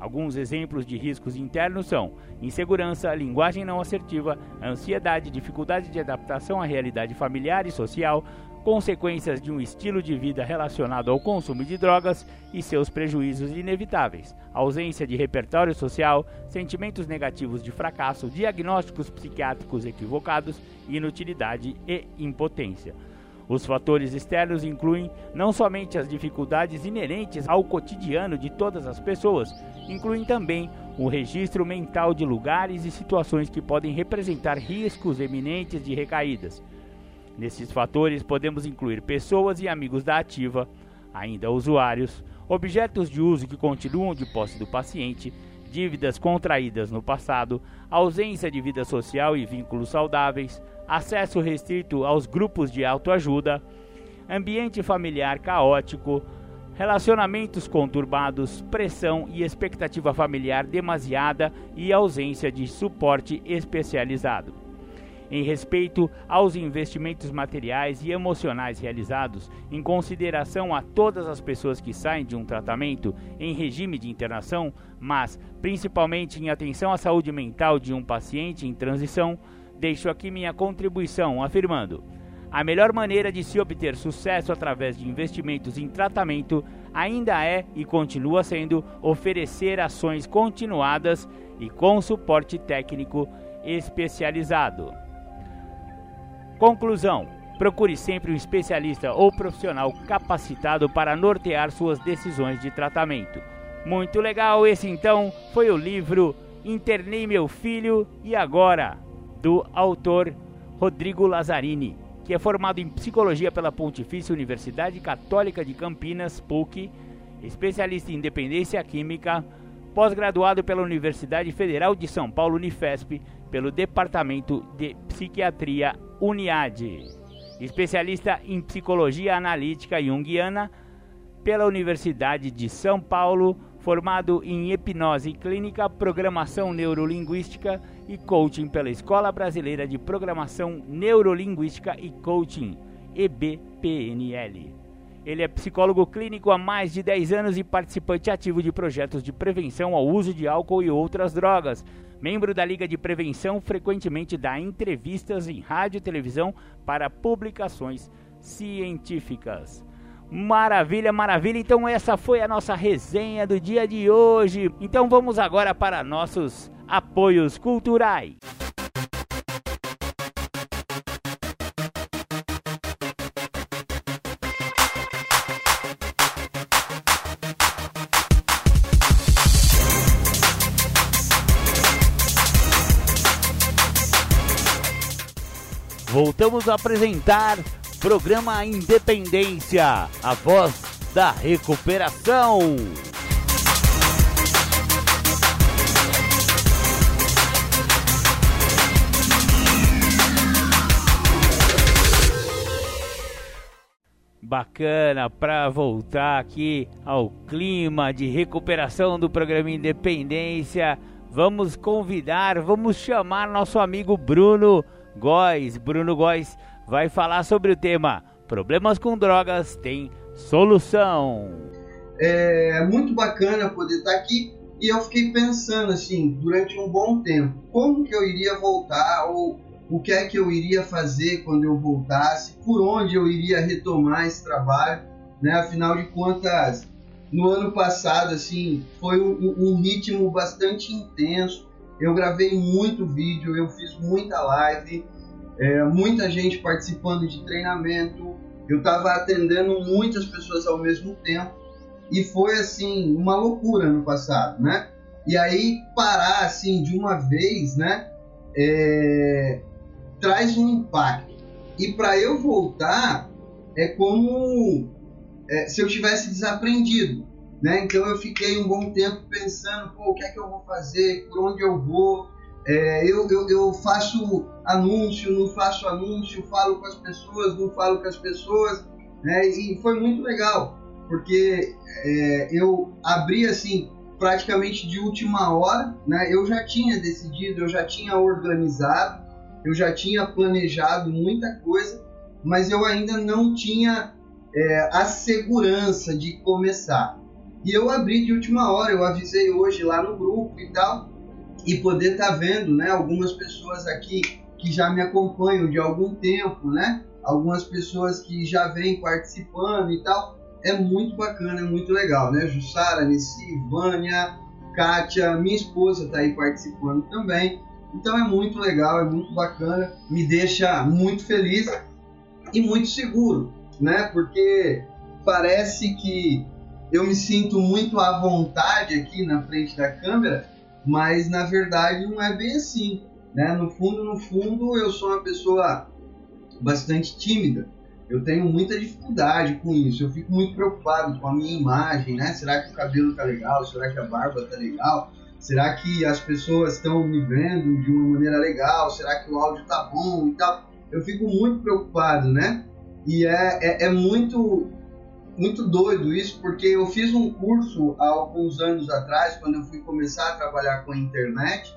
Alguns exemplos de riscos internos são insegurança, linguagem não assertiva, ansiedade, dificuldade de adaptação à realidade familiar e social, consequências de um estilo de vida relacionado ao consumo de drogas e seus prejuízos inevitáveis, ausência de repertório social, sentimentos negativos de fracasso, diagnósticos psiquiátricos equivocados, inutilidade e impotência. Os fatores externos incluem não somente as dificuldades inerentes ao cotidiano de todas as pessoas, incluem também o registro mental de lugares e situações que podem representar riscos eminentes de recaídas. Nesses fatores podemos incluir pessoas e amigos da ativa, ainda usuários, objetos de uso que continuam de posse do paciente, dívidas contraídas no passado, ausência de vida social e vínculos saudáveis, acesso restrito aos grupos de autoajuda, ambiente familiar caótico, relacionamentos conturbados, pressão e expectativa familiar demasiada e ausência de suporte especializado. Em respeito aos investimentos materiais e emocionais realizados, em consideração a todas as pessoas que saem de um tratamento em regime de internação, mas principalmente em atenção à saúde mental de um paciente em transição, deixo aqui minha contribuição afirmando: a melhor maneira de se obter sucesso através de investimentos em tratamento ainda é e continua sendo oferecer ações continuadas e com suporte técnico especializado. Conclusão: procure sempre um especialista ou profissional capacitado para nortear suas decisões de tratamento. Muito legal, esse então foi o livro Internei Meu Filho e Agora do autor Rodrigo Lazzarini, que é formado em psicologia pela Pontifícia Universidade Católica de Campinas, PUC, especialista em dependência química, pós-graduado pela Universidade Federal de São Paulo, Unifesp, pelo Departamento de Psiquiatria Uniad, especialista em psicologia analítica junguiana pela Universidade de São Paulo, formado em hipnose clínica, programação neurolinguística e coaching pela Escola Brasileira de Programação Neurolinguística e Coaching, EBPNL. Ele é psicólogo clínico há mais de 10 anos e participante ativo de projetos de prevenção ao uso de álcool e outras drogas. Membro da Liga de Prevenção, frequentemente dá entrevistas em rádio e televisão para publicações científicas. Maravilha, maravilha. Então essa foi a nossa resenha do dia de hoje. Então vamos agora para nossos apoios culturais. Voltamos a apresentar Programa Independência, a voz da recuperação. Bacana para voltar aqui ao clima de recuperação do programa Independência. Vamos convidar, vamos chamar nosso amigo Bruno Góes. Bruno Góes vai falar sobre o tema Problemas com drogas tem solução. É muito bacana poder estar aqui e eu fiquei pensando assim, durante um bom tempo, como que eu iria voltar ou o que é que eu iria fazer quando eu voltasse, por onde eu iria retomar esse trabalho, né? Afinal de contas, no ano passado, assim, foi um, um ritmo bastante intenso. Eu gravei muito vídeo, eu fiz muita live, é, muita gente participando de treinamento. Eu estava atendendo muitas pessoas ao mesmo tempo e foi assim uma loucura no passado, né? E aí parar assim de uma vez, né? É, traz um impacto. E para eu voltar é como é, se eu tivesse desaprendido, né? Então eu fiquei um bom tempo pensando, pô, o que é que eu vou fazer, por onde eu vou, é, eu, eu, eu, faço anúncio, não faço anúncio, falo com as pessoas, não falo com as pessoas, né? E foi muito legal, porque é, eu abri assim praticamente de última hora, né? Eu já tinha decidido, eu já tinha organizado, eu já tinha planejado muita coisa, mas eu ainda não tinha é, a segurança de começar. E eu abri de última hora, eu avisei hoje lá no grupo e tal, e poder estar tá vendo, né, algumas pessoas aqui que já me acompanham de algum tempo, né, algumas pessoas que já vêm participando e tal, é muito bacana, é muito legal, né, Jussara, Nessi, Vânia, Kátia, minha esposa está aí participando também, então é muito legal, é muito bacana, me deixa muito feliz e muito seguro, né, porque parece que eu me sinto muito à vontade aqui na frente da câmera, mas na verdade não é bem assim. Né? No fundo, no fundo, eu sou uma pessoa bastante tímida. Eu tenho muita dificuldade com isso. Eu fico muito preocupado com a minha imagem, né? Será que o cabelo tá legal? Será que a barba tá legal? Será que as pessoas estão me vendo de uma maneira legal? Será que o áudio tá bom e tal? Eu fico muito preocupado, né? E é, é, é muito muito doido isso, porque eu fiz um curso há alguns anos atrás, quando eu fui começar a trabalhar com a internet,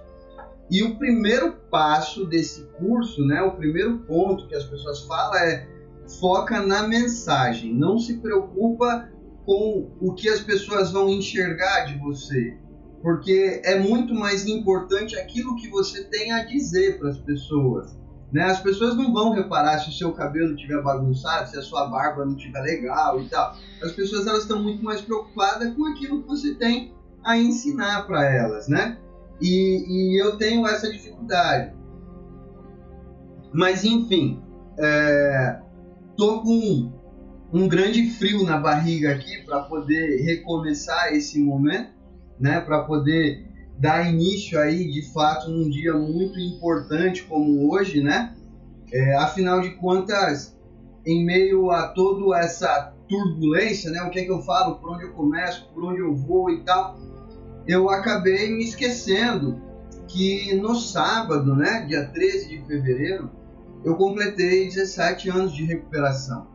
e o primeiro passo desse curso, né, o primeiro ponto que as pessoas falam é foca na mensagem, não se preocupa com o que as pessoas vão enxergar de você, porque é muito mais importante aquilo que você tem a dizer para as pessoas. Né? As pessoas não vão reparar se o seu cabelo estiver bagunçado, se a sua barba não estiver legal e tal. As pessoas elas estão muito mais preocupadas com aquilo que você tem a ensinar para elas, né? E, e, eu tenho essa dificuldade. Mas enfim, é, tô com um grande frio na barriga aqui para poder recomeçar esse momento, né? Para poder dar início aí de fato num dia muito importante como hoje, né? É, afinal de contas, em meio a toda essa turbulência, né? O que é que eu falo, por onde eu começo, por onde eu vou e tal, eu acabei me esquecendo que no sábado, né, dia 13 de fevereiro, eu completei 17 anos de recuperação.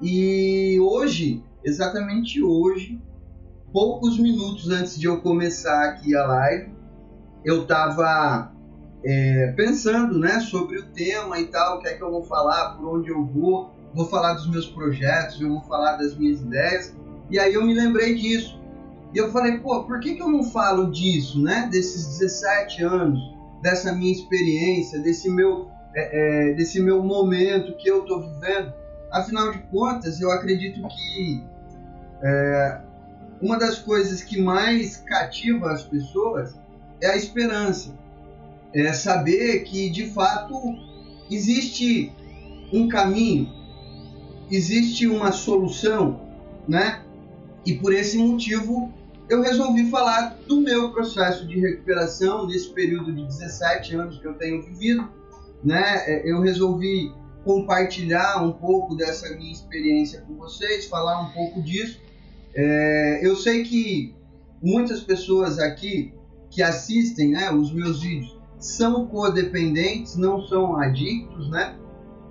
E hoje, exatamente hoje, poucos minutos antes de eu começar aqui a live, eu estava é, pensando né, sobre o tema e tal, o que é que eu vou falar, por onde eu vou. vou falar dos meus projetos, eu vou falar das minhas ideias. E aí eu me lembrei disso. E eu falei, pô, por que, que eu não falo disso, né? Desses 17 anos, dessa minha experiência, desse meu, é, é, desse meu momento que eu estou vivendo. Afinal de contas, eu acredito que é, uma das coisas que mais cativa as pessoas é a esperança. É saber que, de fato, existe um caminho, existe uma solução, né? E por esse motivo eu resolvi falar do meu processo de recuperação nesse período de 17 anos que eu tenho vivido, né? É, eu resolvi compartilhar um pouco dessa minha experiência com vocês, falar um pouco disso. É, eu sei que muitas pessoas aqui que assistem né, os meus vídeos são codependentes, não são adictos, né?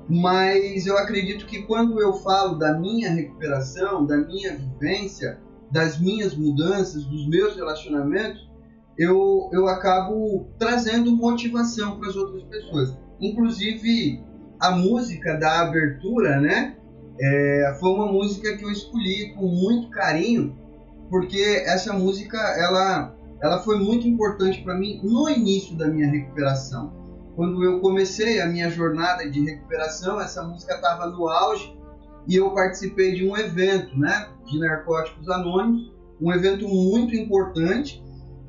Mas eu acredito que quando eu falo da minha recuperação, da minha vivência, das minhas mudanças, dos meus relacionamentos, eu, eu acabo trazendo motivação para as outras pessoas. Inclusive, a música da abertura, né? É, foi uma música que eu escolhi com muito carinho, porque essa música ela, ela foi muito importante para mim no início da minha recuperação. Quando eu comecei a minha jornada de recuperação, essa música estava no auge e eu participei de um evento, né, de Narcóticos Anônimos, um evento muito importante,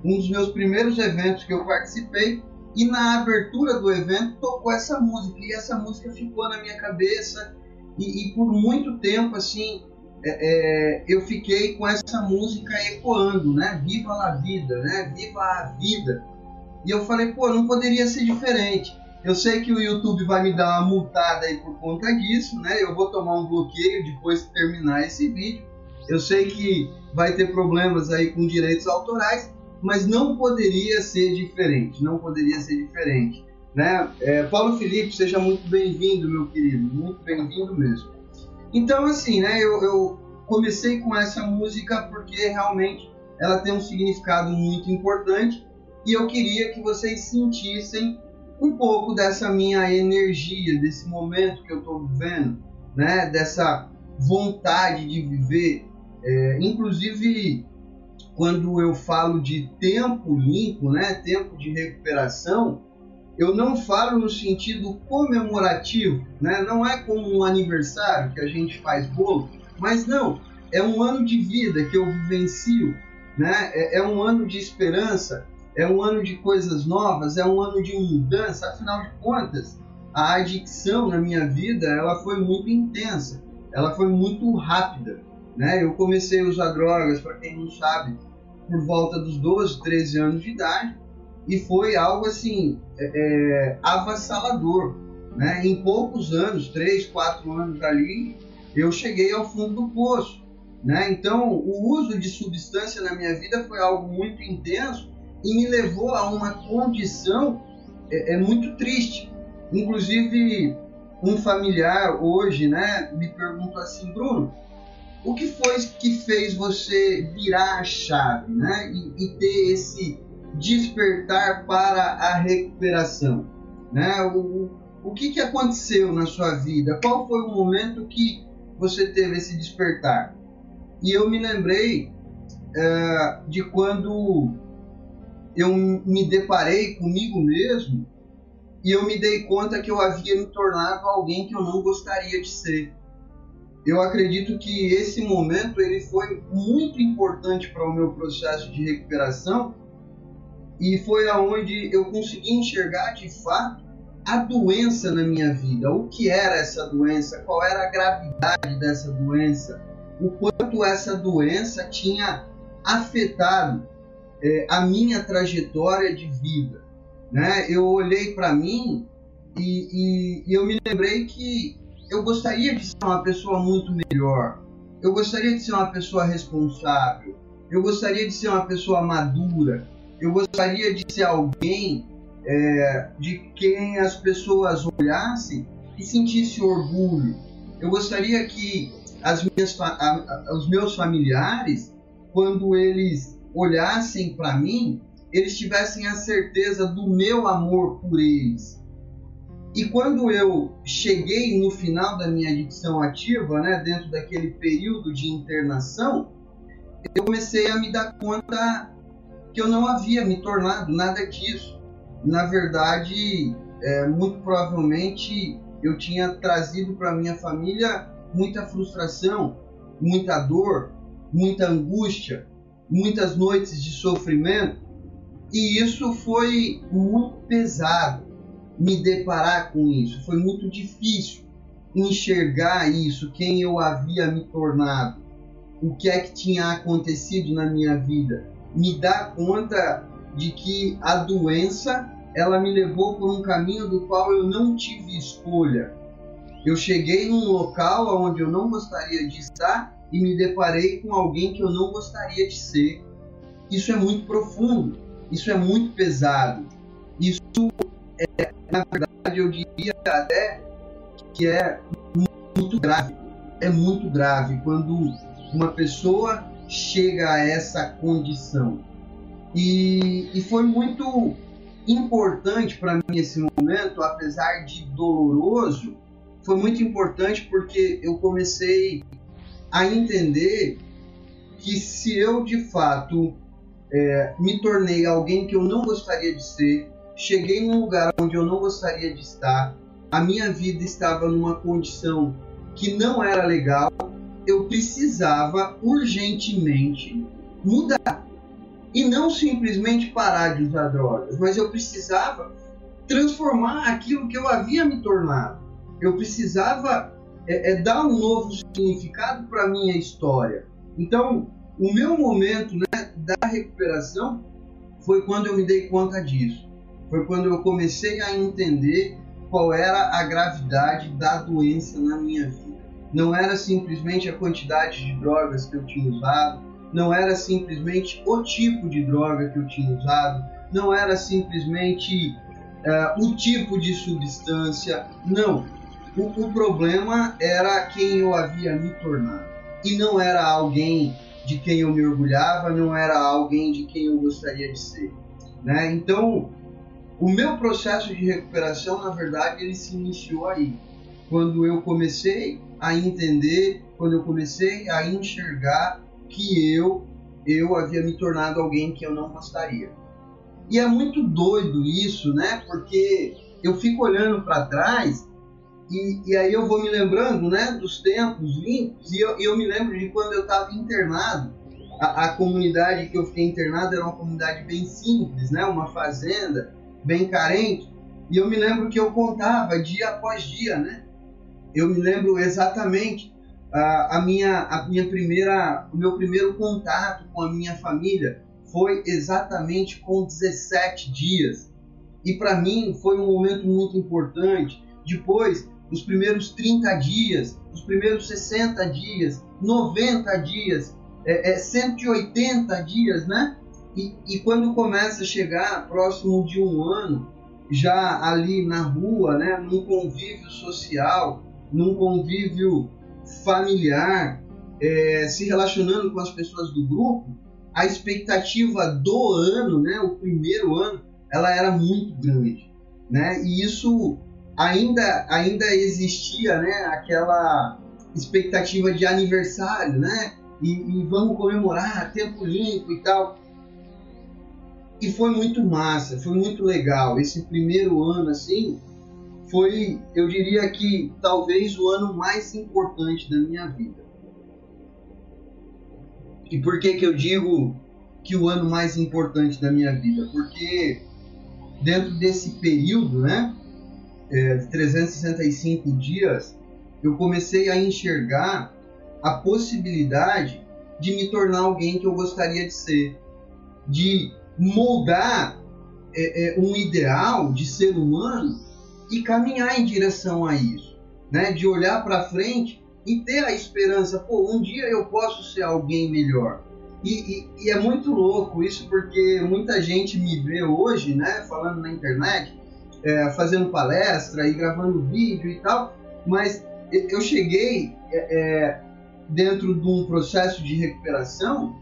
um dos meus primeiros eventos que eu participei, e na abertura do evento tocou essa música, e essa música ficou na minha cabeça, e, e por muito tempo, assim, é, é, eu fiquei com essa música ecoando, né, Viva a Vida, né, Viva a Vida, e eu falei, pô, não poderia ser diferente. Eu sei que o YouTube vai me dar uma multada aí por conta disso, né? Eu vou tomar um bloqueio depois que terminar esse vídeo. Eu sei que vai ter problemas aí com direitos autorais, mas não poderia ser diferente, não poderia ser diferente, né? É, Paulo Felipe, seja muito bem-vindo, meu querido, muito bem-vindo mesmo. Então, assim, né? Eu, eu comecei com essa música porque realmente ela tem um significado muito importante e eu queria que vocês sentissem um pouco dessa minha energia, desse momento que eu estou vivendo, né? Dessa vontade de viver. É, inclusive, quando eu falo de tempo limpo, né? Tempo de recuperação, eu não falo no sentido comemorativo, né? Não é como um aniversário que a gente faz bolo, mas não. É um ano de vida que eu vivencio, né? é, é um ano de esperança é um ano de coisas novas, é um ano de mudança. Afinal de contas, a adicção na minha vida ela foi muito intensa, ela foi muito rápida. Né? Eu comecei a usar drogas, para quem não sabe, por volta dos 12, 13 anos de idade, e foi algo assim é, é, avassalador. Né? Em poucos anos, 3, 4 anos ali, eu cheguei ao fundo do poço. Né? Então, o uso de substância na minha vida foi algo muito intenso e me levou a uma condição é, é muito triste. Inclusive, um familiar hoje, né, me perguntou assim, Bruno, o que foi que fez você virar a chave, né, e, e ter esse despertar para a recuperação, né? O, o que, que aconteceu na sua vida? Qual foi o momento que você teve esse despertar? E eu me lembrei é, de quando eu me deparei comigo mesmo e eu me dei conta que eu havia me tornado alguém que eu não gostaria de ser. Eu acredito que esse momento ele foi muito importante para o meu processo de recuperação e foi aonde eu consegui enxergar de fato a doença na minha vida, o que era essa doença, qual era a gravidade dessa doença, o quanto essa doença tinha afetado é, a minha trajetória de vida. Né? Eu olhei para mim e, e, e eu me lembrei que eu gostaria de ser uma pessoa muito melhor. Eu gostaria de ser uma pessoa responsável. Eu gostaria de ser uma pessoa madura. Eu gostaria de ser alguém é, de quem as pessoas olhassem e sentissem orgulho. Eu gostaria que as minhas, a, a, os meus familiares, quando eles olhassem para mim, eles tivessem a certeza do meu amor por eles. E quando eu cheguei no final da minha adicção ativa, né, dentro daquele período de internação, eu comecei a me dar conta que eu não havia me tornado nada disso. Na verdade, é, muito provavelmente eu tinha trazido para minha família muita frustração, muita dor, muita angústia, muitas noites de sofrimento, e isso foi muito pesado me deparar com isso, foi muito difícil enxergar isso, quem eu havia me tornado, o que é que tinha acontecido na minha vida, me dar conta de que a doença ela me levou por um caminho do qual eu não tive escolha. Eu cheguei num local onde eu não gostaria de estar e me deparei com alguém que eu não gostaria de ser. Isso é muito profundo, isso é muito pesado. Isso é, na verdade, eu diria até que é muito grave. É muito grave quando uma pessoa chega a essa condição. E, e foi muito importante para mim esse momento, apesar de doloroso, foi muito importante porque eu comecei a entender que se eu de fato é, me tornei alguém que eu não gostaria de ser, cheguei num lugar onde eu não gostaria de estar, a minha vida estava numa condição que não era legal, eu precisava urgentemente mudar. E não simplesmente parar de usar drogas, mas eu precisava transformar aquilo que eu havia me tornado. Eu precisava é, é dar um novo significado para a minha história. Então, o meu momento né, da recuperação foi quando eu me dei conta disso. Foi quando eu comecei a entender qual era a gravidade da doença na minha vida. Não era simplesmente a quantidade de drogas que eu tinha usado, não era simplesmente o tipo de droga que eu tinha usado, não era simplesmente uh, o tipo de substância, não. O, o problema era quem eu havia me tornado. E não era alguém de quem eu me orgulhava, não era alguém de quem eu gostaria de ser. Né? Então, o meu processo de recuperação, na verdade, ele se iniciou aí. Quando eu comecei a entender, quando eu comecei a enxergar que eu eu havia me tornado alguém que eu não gostaria. E é muito doido isso, né? Porque eu fico olhando para trás e, e, aí eu vou me lembrando, né, dos tempos limpos e eu, eu me lembro de quando eu estava internado. A, a, comunidade que eu fiquei internado era uma comunidade bem simples, né? Uma fazenda bem carente. E eu me lembro que eu contava dia após dia, né? Eu me lembro exatamente a, a, minha, a minha primeira, o meu primeiro contato com a minha família foi exatamente com 17 dias. E para mim foi um momento muito importante. Depois, os primeiros 30 dias, os primeiros 60 dias, 90 dias, é, é 180 dias, né? E, e quando começa a chegar próximo de um ano, já ali na rua, né, num convívio social, num convívio familiar, é, se relacionando com as pessoas do grupo, a expectativa do ano, né, o primeiro ano, ela era muito grande, né? E isso ainda ainda existia, né, aquela expectativa de aniversário, né? E, e vamos comemorar tempo limpo e tal. E foi muito massa, foi muito legal. Esse primeiro ano assim, foi, eu diria que talvez o ano mais importante da minha vida. E por que que eu digo que o ano mais importante da minha vida? Porque dentro desse período, né, é, de 365 dias, eu comecei a enxergar a possibilidade de me tornar alguém que eu gostaria de ser, de moldar é, é, um ideal de ser humano e caminhar em direção a isso, né? De olhar para frente e ter a esperança, pô, um dia eu posso ser alguém melhor. E, e, e, é muito louco isso porque muita gente me vê hoje, né, falando na internet, é, fazendo palestra e gravando vídeo e tal, mas eu cheguei é, é, dentro de um processo de recuperação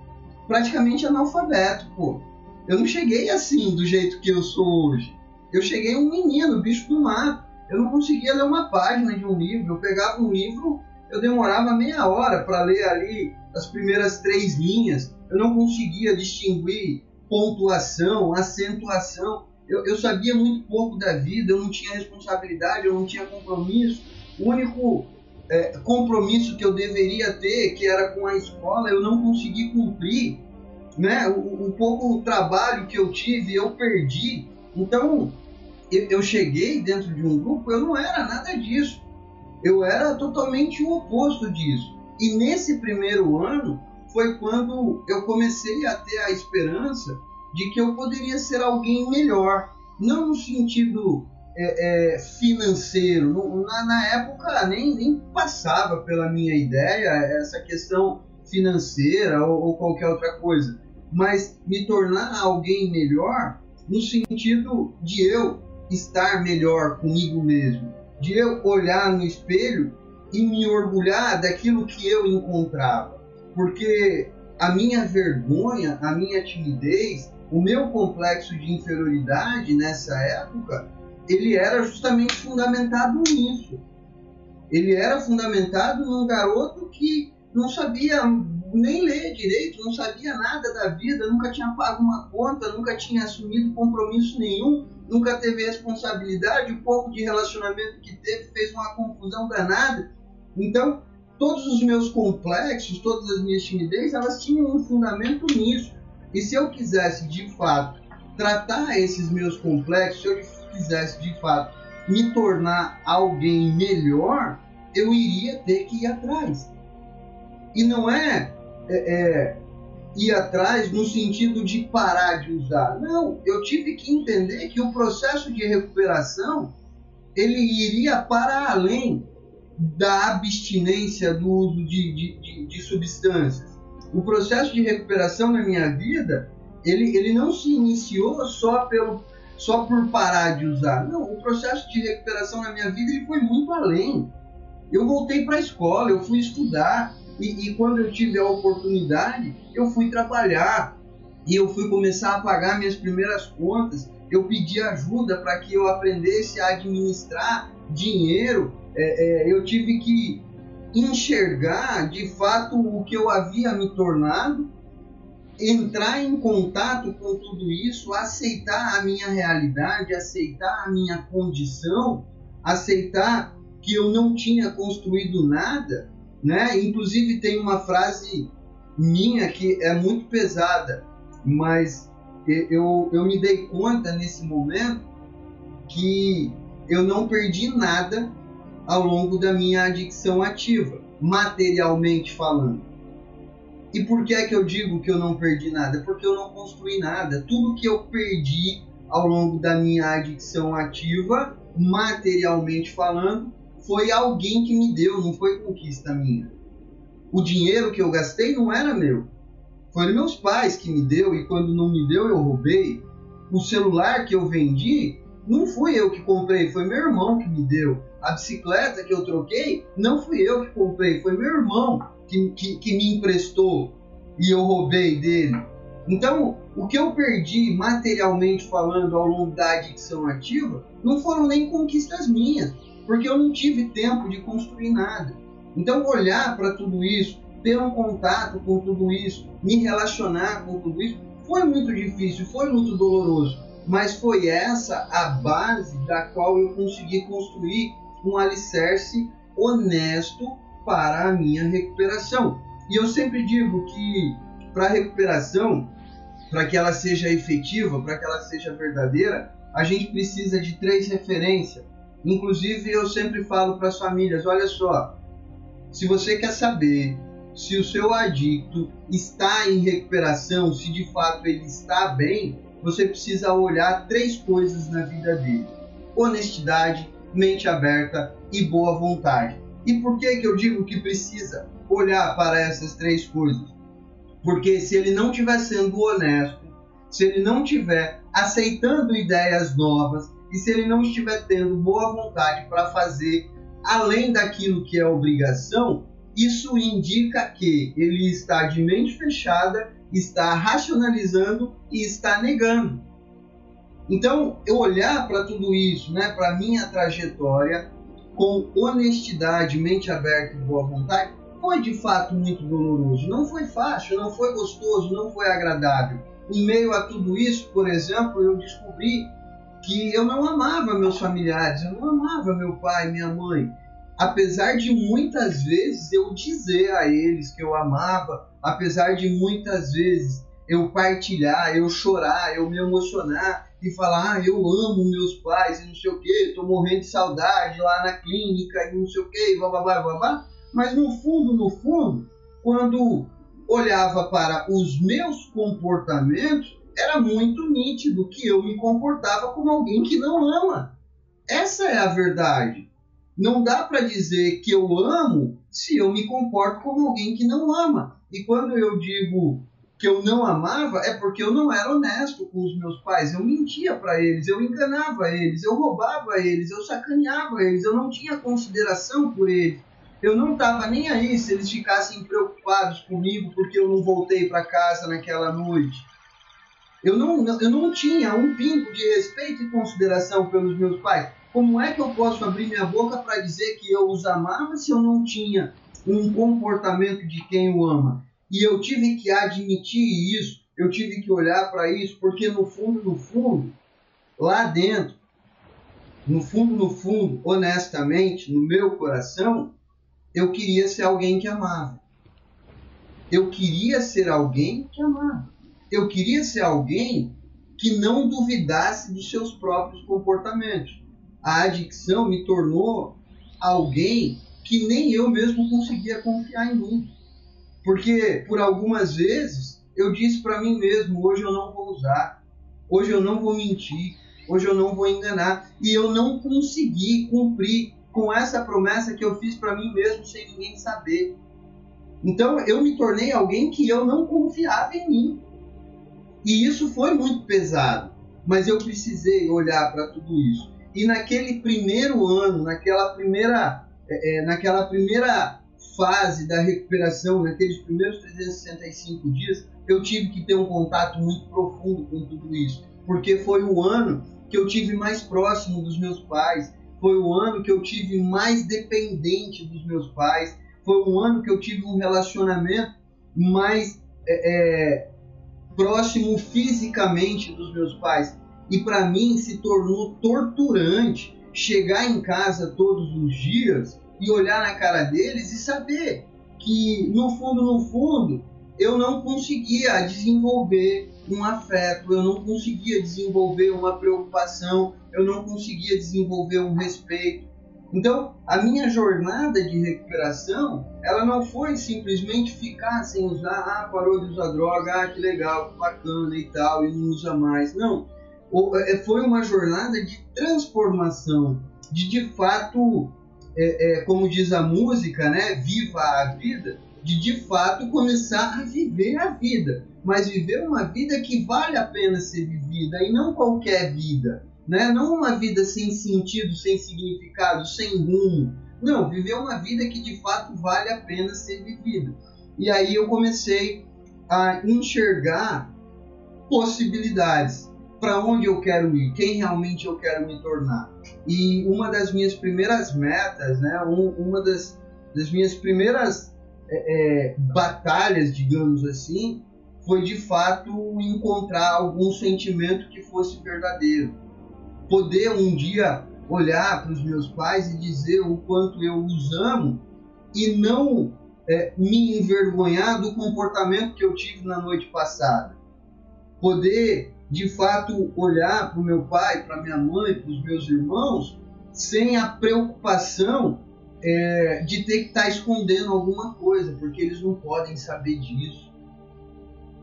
praticamente analfabeto, pô. Eu não cheguei assim do jeito que eu sou hoje. Eu cheguei um menino, bicho do mato. Eu não conseguia ler uma página de um livro. Eu pegava um livro, eu demorava meia hora para ler ali as primeiras três linhas. Eu não conseguia distinguir pontuação, acentuação. Eu, eu sabia muito pouco da vida, eu não tinha responsabilidade, eu não tinha compromisso. O único é, compromisso que eu deveria ter, que era com a escola, eu não consegui cumprir. Né? O, o pouco trabalho que eu tive, eu perdi. Então, eu, cheguei dentro de um grupo, eu não era nada disso. Eu era totalmente o oposto disso. E nesse primeiro ano foi quando eu comecei a ter a esperança de que eu poderia ser alguém melhor. Não no sentido é, é, financeiro. Na, na, época nem, nem passava pela minha ideia essa questão financeira ou, ou qualquer outra coisa. Mas me tornar alguém melhor no sentido de eu estar melhor comigo mesmo, de eu olhar no espelho e me orgulhar daquilo que eu encontrava. Porque a minha vergonha, a minha timidez, o meu complexo de inferioridade nessa época, ele era justamente fundamentado nisso. Ele era fundamentado num garoto que não sabia nem ler direito, não sabia nada da vida, nunca tinha pago uma conta, nunca tinha assumido compromisso nenhum, nunca teve responsabilidade, o pouco de relacionamento que teve fez uma confusão danada. Então, todos os meus complexos, todas as minhas timidez, elas tinham um fundamento nisso. E se eu quisesse de fato tratar esses meus complexos, se eu quisesse de fato me tornar alguém melhor, eu iria ter que ir atrás. E não é, é, é ir atrás no sentido de parar de usar. Não, eu tive que entender que o processo de recuperação ele iria para além da abstinência do uso de, de, de, de substâncias. O processo de recuperação na minha vida ele, ele não se iniciou só pelo só por parar de usar. Não, o processo de recuperação na minha vida ele foi muito além. Eu voltei para a escola, eu fui estudar, e, e, quando eu tive a oportunidade, eu fui trabalhar e eu fui começar a pagar minhas primeiras contas. Eu pedi ajuda para que eu aprendesse a administrar dinheiro. É, é, eu tive que enxergar de fato o que eu havia me tornado, entrar em contato com tudo isso, aceitar a minha realidade, aceitar a minha condição, aceitar que eu não tinha construído nada né? Inclusive tem uma frase minha que é muito pesada, mas eu, eu me dei conta nesse momento que eu não perdi nada ao longo da minha adicção ativa, materialmente falando. E por que é que eu digo que eu não perdi nada? Porque eu não construí nada. Tudo que eu perdi ao longo da minha adicção ativa, materialmente falando, foi alguém que me deu, não foi conquista minha. O dinheiro que eu gastei não era meu. Foi meus pais que me deu e quando não me deu eu roubei. O celular que eu vendi não fui eu que comprei, foi meu irmão que me deu. A bicicleta que eu troquei não fui eu que comprei, foi meu irmão que, que, que me emprestou e eu roubei dele. Então, o que eu perdi materialmente falando ao longo da adicção ativa não foram nem conquistas minhas, porque eu não tive tempo de construir nada. Então, olhar para tudo isso, ter um contato com tudo isso, me relacionar com tudo isso, foi muito difícil, foi muito doloroso, mas foi essa a base da qual eu consegui construir um alicerce honesto para a minha recuperação. E eu sempre digo que para a recuperação, para que ela seja efetiva, para que ela seja verdadeira, a gente precisa de três referências Inclusive, eu sempre falo para as famílias: olha só, se você quer saber se o seu adicto está em recuperação, se de fato ele está bem, você precisa olhar três coisas na vida dele: honestidade, mente aberta e boa vontade. E por que, que eu digo que precisa olhar para essas três coisas? Porque se ele não estiver sendo honesto, se ele não estiver aceitando ideias novas, e se ele não estiver tendo boa vontade para fazer além daquilo que é obrigação, isso indica que ele está de mente fechada, está racionalizando e está negando. Então, eu olhar para tudo isso, né, para minha trajetória, com honestidade, mente aberta e boa vontade, foi de fato muito doloroso. Não foi fácil, não foi gostoso, não foi agradável. Em meio a tudo isso, por exemplo, eu descobri que eu não amava meus familiares, eu não amava meu pai, minha mãe. Apesar de muitas vezes eu dizer a eles que eu amava, apesar de muitas vezes eu partilhar, eu chorar, eu me emocionar e falar, ah, eu amo meus pais e não sei o que, tô morrendo de saudade lá na clínica e não sei o que, blá blá blá blá blá. Mas no fundo, no fundo, quando olhava para os meus comportamentos, era muito nítido que eu me comportava como alguém que não ama. Essa é a verdade. Não dá para dizer que eu amo se eu me comporto como alguém que não ama. E quando eu digo que eu não amava, é porque eu não era honesto com os meus pais. Eu mentia para eles, eu enganava eles, eu roubava eles, eu sacaneava eles, eu não tinha consideração por eles. Eu não estava nem aí se eles ficassem preocupados comigo porque eu não voltei para casa naquela noite. Eu não, eu não tinha um pingo de respeito e consideração pelos meus pais. Como é que eu posso abrir minha boca para dizer que eu os amava se eu não tinha um comportamento de quem o ama? E eu tive que admitir isso, eu tive que olhar para isso, porque no fundo, no fundo, lá dentro, no fundo, no fundo, honestamente, no meu coração, eu queria ser alguém que amava. Eu queria ser alguém que amava eu queria ser alguém que não duvidasse dos seus próprios comportamentos. A adicção me tornou alguém que nem eu mesmo conseguia confiar em mim. Porque por algumas vezes eu disse para mim mesmo: hoje eu não vou usar, hoje eu não vou mentir, hoje eu não vou enganar. E eu não consegui cumprir com essa promessa que eu fiz para mim mesmo sem ninguém saber. Então eu me tornei alguém que eu não confiava em mim. E isso foi muito pesado, mas eu precisei olhar para tudo isso. E naquele primeiro ano, naquela primeira, é, é naquela primeira fase da recuperação, naqueles primeiros 365 dias, eu tive que ter um contato muito profundo com tudo isso, porque foi o ano que eu tive mais próximo dos meus pais, foi o ano que eu tive mais dependente dos meus pais, foi o ano que eu tive um relacionamento mais é, é próximo fisicamente dos meus pais. E para mim se tornou torturante chegar em casa todos os dias e olhar na cara deles e saber que no fundo, no fundo, eu não conseguia desenvolver um afeto, eu não conseguia desenvolver uma preocupação, eu não conseguia desenvolver um respeito. Então, a minha jornada de recuperação, ela não foi simplesmente ficar sem usar, ah, parou de usar droga, ah, que legal, bacana e tal, e não usa mais. Não. É, foi uma jornada de transformação, de de fato, é, é, como diz a música, né, viva a vida, de de fato começar a viver a vida, mas viver uma vida que vale a pena ser vivida e não qualquer vida né? Não uma vida sem sentido, sem significado, sem rumo. Não, viver uma vida que de fato vale a pena ser vivida. E aí eu comecei a enxergar possibilidades para onde eu quero ir, quem realmente eu quero me tornar. E uma das minhas primeiras metas, né, um, uma das, das minhas primeiras é, é, batalhas, digamos assim, foi de fato encontrar algum sentimento que fosse verdadeiro poder um dia olhar para os meus pais e dizer o quanto eu os amo e não é, me envergonhar do comportamento que eu tive na noite passada. Poder, de fato, olhar para o meu pai, para minha mãe, para os meus irmãos, sem a preocupação é, de ter que estar tá escondendo alguma coisa, porque eles não podem saber disso.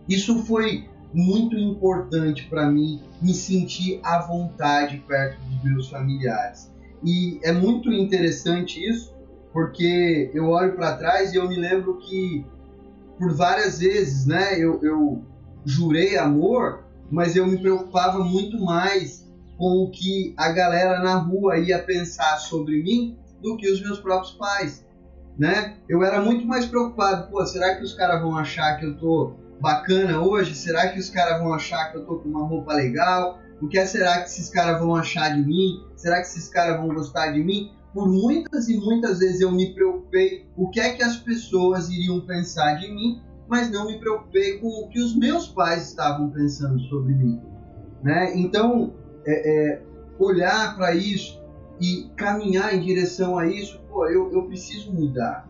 Isso foi muito importante para mim me sentir à vontade perto dos meus familiares. E é muito interessante isso, porque eu olho para trás e eu me lembro que por várias vezes, né, eu, eu jurei amor, mas eu me preocupava muito mais com o que a galera na rua ia pensar sobre mim do que os meus próprios pais, né? Eu era muito mais preocupado, pô, será que os caras vão achar que eu tô bacana hoje? Será que os caras vão achar que eu tô com uma roupa legal? O que será que esses caras vão achar de mim? Será que esses caras vão gostar de mim? Por muitas e muitas vezes eu me preocupei o que é que as pessoas iriam pensar de mim, mas não me preocupei com o que os meus pais estavam pensando sobre mim. Né? Então, é, é, olhar para isso e caminhar em direção a isso, pô, eu, eu preciso mudar.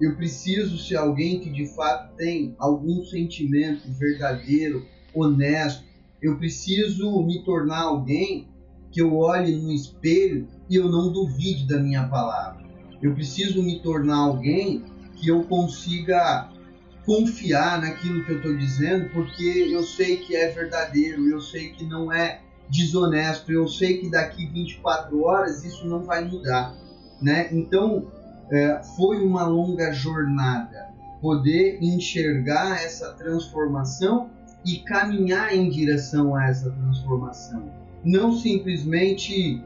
Eu preciso ser alguém que de fato tem algum sentimento verdadeiro, honesto. Eu preciso me tornar alguém que eu olhe no espelho e eu não duvide da minha palavra. Eu preciso me tornar alguém que eu consiga confiar naquilo que eu estou dizendo, porque eu sei que é verdadeiro, eu sei que não é desonesto, eu sei que daqui 24 horas isso não vai mudar, né? Então é, foi uma longa jornada. Poder enxergar essa transformação e caminhar em direção a essa transformação, não simplesmente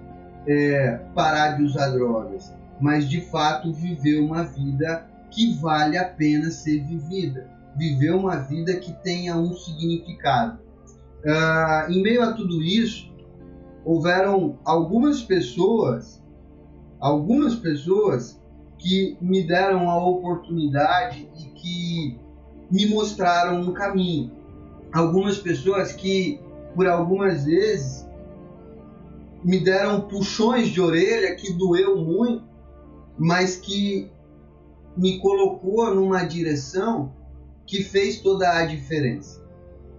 é, parar de usar drogas, mas de fato viver uma vida que vale a pena ser vivida, viver uma vida que tenha um significado. Uh, em meio a tudo isso, houveram algumas pessoas, algumas pessoas que me deram a oportunidade e que me mostraram um caminho. Algumas pessoas que, por algumas vezes, me deram puxões de orelha que doeu muito, mas que me colocou numa direção que fez toda a diferença.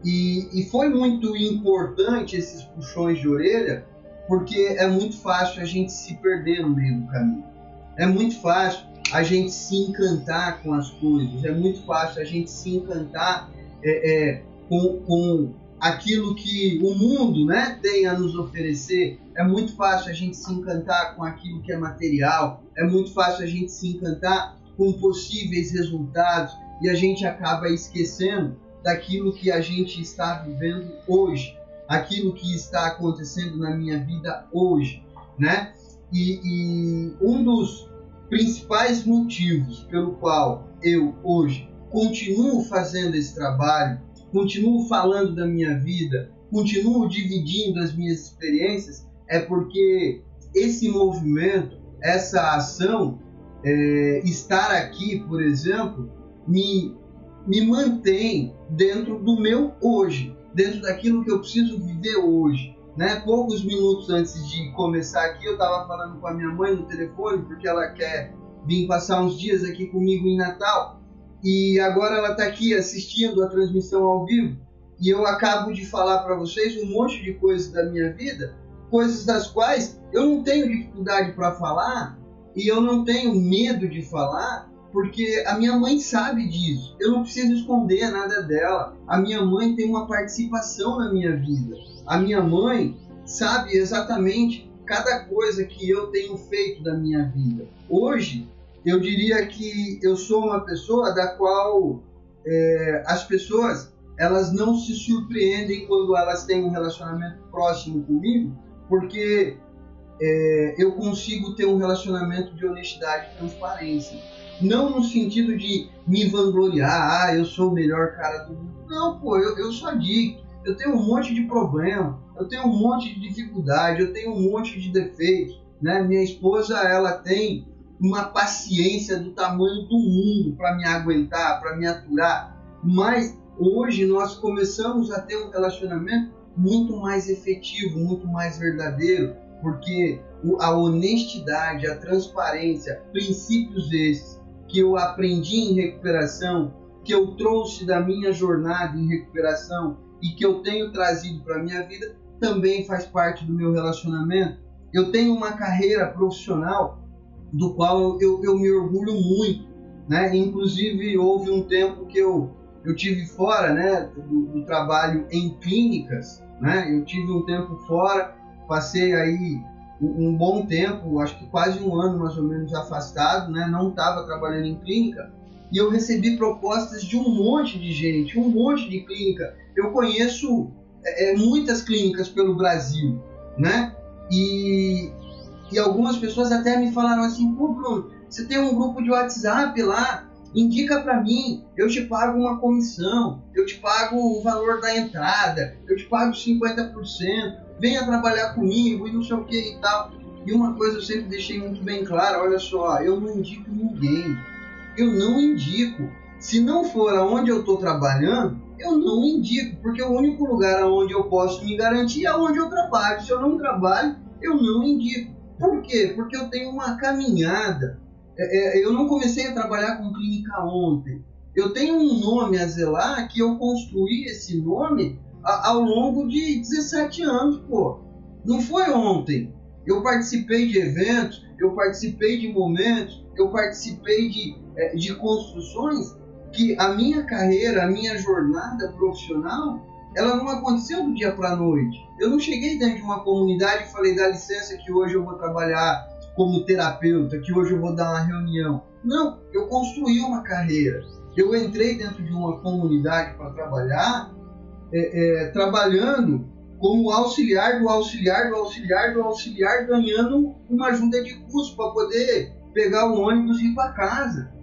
E, e foi muito importante esses puxões de orelha, porque é muito fácil a gente se perder no meio do caminho. É muito fácil a gente se encantar com as coisas, é muito fácil a gente se encantar é, é, com, com aquilo que o mundo né, tem a nos oferecer. É muito fácil a gente se encantar com aquilo que é material, é muito fácil a gente se encantar com possíveis resultados e a gente acaba esquecendo daquilo que a gente está vivendo hoje, aquilo que está acontecendo na minha vida hoje, né? E, e um dos principais motivos pelo qual eu hoje continuo fazendo esse trabalho, continuo falando da minha vida, continuo dividindo as minhas experiências, é porque esse movimento, essa ação, é, estar aqui, por exemplo, me, me mantém dentro do meu hoje, dentro daquilo que eu preciso viver hoje. Né? Poucos minutos antes de começar aqui, eu estava falando com a minha mãe no telefone, porque ela quer vir passar uns dias aqui comigo em Natal. E agora ela está aqui assistindo a transmissão ao vivo. E eu acabo de falar para vocês um monte de coisas da minha vida, coisas das quais eu não tenho dificuldade para falar e eu não tenho medo de falar, porque a minha mãe sabe disso. Eu não preciso esconder nada dela. A minha mãe tem uma participação na minha vida. A minha mãe sabe exatamente cada coisa que eu tenho feito da minha vida. Hoje, eu diria que eu sou uma pessoa da qual é, as pessoas elas não se surpreendem quando elas têm um relacionamento próximo comigo, porque é, eu consigo ter um relacionamento de honestidade e transparência não no sentido de me vangloriar, ah, eu sou o melhor cara do mundo. Não, pô, eu, eu sou adicto, eu tenho um monte de problema, eu tenho um monte de dificuldade, eu tenho um monte de defeitos, né? Minha esposa, ela tem uma paciência do tamanho do mundo para me aguentar, para me aturar, mas hoje nós começamos a ter um relacionamento muito mais efetivo, muito mais verdadeiro, porque a honestidade, a transparência, princípios esses que eu aprendi em recuperação, que eu trouxe da minha jornada em recuperação e que eu tenho trazido para minha vida, também faz parte do meu relacionamento. Eu tenho uma carreira profissional do qual eu, eu me orgulho muito. Né? Inclusive, houve um tempo que eu, eu tive fora né, do, do trabalho em clínicas. Né? Eu tive um tempo fora, passei aí um bom tempo, acho que quase um ano mais ou menos afastado, né? não estava trabalhando em clínica, e eu recebi propostas de um monte de gente, um monte de clínica. Eu conheço é, é, muitas clínicas pelo Brasil, né? E, e algumas pessoas até me falaram assim, pô Bruno, você tem um grupo de WhatsApp lá, indica para mim, eu te pago uma comissão, eu te pago o valor da entrada, eu te pago 50%, venha trabalhar comigo e não sei o que e tal. E uma coisa eu sempre deixei muito bem clara, olha só, eu não indico ninguém. Eu não indico. Se não for aonde eu estou trabalhando, eu não indico, porque o único lugar onde eu posso me garantir é onde eu trabalho. Se eu não trabalho, eu não indico. Por quê? Porque eu tenho uma caminhada. É, é, eu não comecei a trabalhar com clínica ontem. Eu tenho um nome a zelar que eu construí esse nome ao longo de 17 anos, pô. Não foi ontem. Eu participei de eventos, eu participei de momentos, eu participei de, é, de construções que a minha carreira, a minha jornada profissional, ela não aconteceu do dia para a noite. Eu não cheguei dentro de uma comunidade e falei, dá licença que hoje eu vou trabalhar como terapeuta, que hoje eu vou dar uma reunião. Não, eu construí uma carreira. Eu entrei dentro de uma comunidade para trabalhar, é, é, trabalhando como auxiliar do auxiliar do auxiliar do auxiliar, ganhando uma ajuda de custo para poder pegar o ônibus e ir para casa.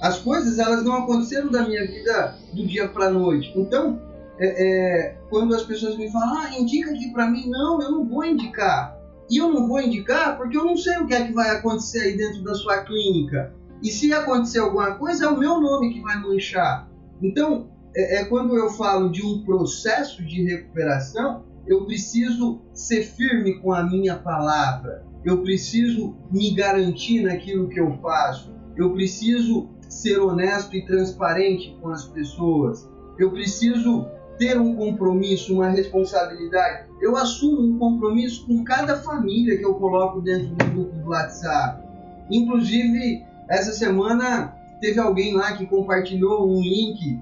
As coisas elas não aconteceram da minha vida do dia para noite. Então, é, é, quando as pessoas me falam, ah, indica aqui para mim, não, eu não vou indicar. E eu não vou indicar porque eu não sei o que é que vai acontecer aí dentro da sua clínica. E se acontecer alguma coisa, é o meu nome que vai manchar. Então, é, é quando eu falo de um processo de recuperação, eu preciso ser firme com a minha palavra. Eu preciso me garantir naquilo que eu faço. Eu preciso ser honesto e transparente com as pessoas. Eu preciso ter um compromisso, uma responsabilidade. Eu assumo um compromisso com cada família que eu coloco dentro do grupo do WhatsApp. Inclusive, essa semana teve alguém lá que compartilhou um link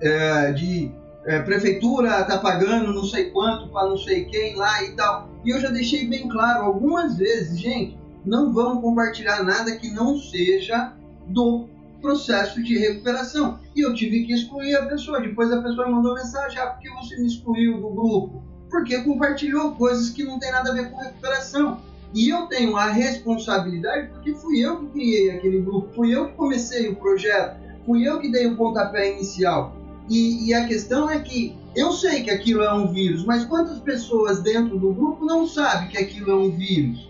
é, de é, prefeitura tá pagando não sei quanto para não sei quem lá e tal. E eu já deixei bem claro algumas vezes, gente, não vamos compartilhar nada que não seja do processo de recuperação. E eu tive que excluir a pessoa. Depois a pessoa mandou mensagem: ah, por que você me excluiu do grupo? Porque compartilhou coisas que não tem nada a ver com recuperação. E eu tenho a responsabilidade porque fui eu que criei aquele grupo, fui eu que comecei o projeto, fui eu que dei o pontapé inicial. E, e, a questão é que eu sei que aquilo é um vírus, mas quantas pessoas dentro do grupo não sabem que aquilo é um vírus?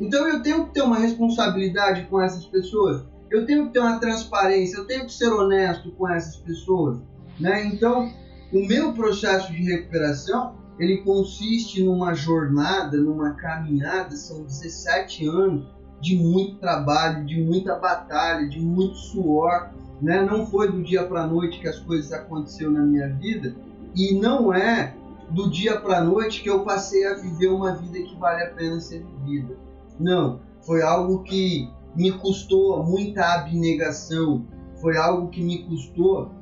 Então eu tenho que ter uma responsabilidade com essas pessoas eu tenho que ter uma transparência, eu tenho que ser honesto com essas pessoas, né? Então, o meu processo de recuperação, ele consiste numa jornada, numa caminhada, são 17 anos de muito trabalho, de muita batalha, de muito suor, né? Não foi do dia para a noite que as coisas aconteceram na minha vida e não é do dia para a noite que eu passei a viver uma vida que vale a pena ser vivida. Não, foi algo que me custou muita abnegação, foi algo que me custou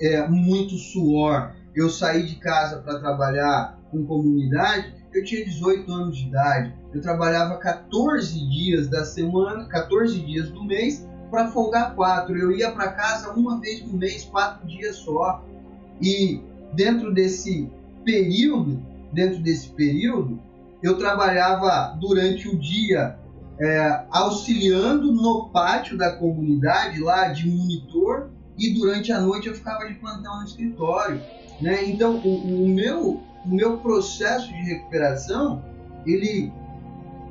é, muito suor. Eu saí de casa para trabalhar com comunidade, eu tinha 18 anos de idade. Eu trabalhava 14 dias da semana, 14 dias do mês, para folgar quatro. Eu ia para casa uma vez no mês, quatro dias só. E dentro desse período, dentro desse período, eu trabalhava durante o dia é, auxiliando no pátio da comunidade lá de monitor e durante a noite eu ficava de plantão no escritório, né? Então o, o meu o meu processo de recuperação ele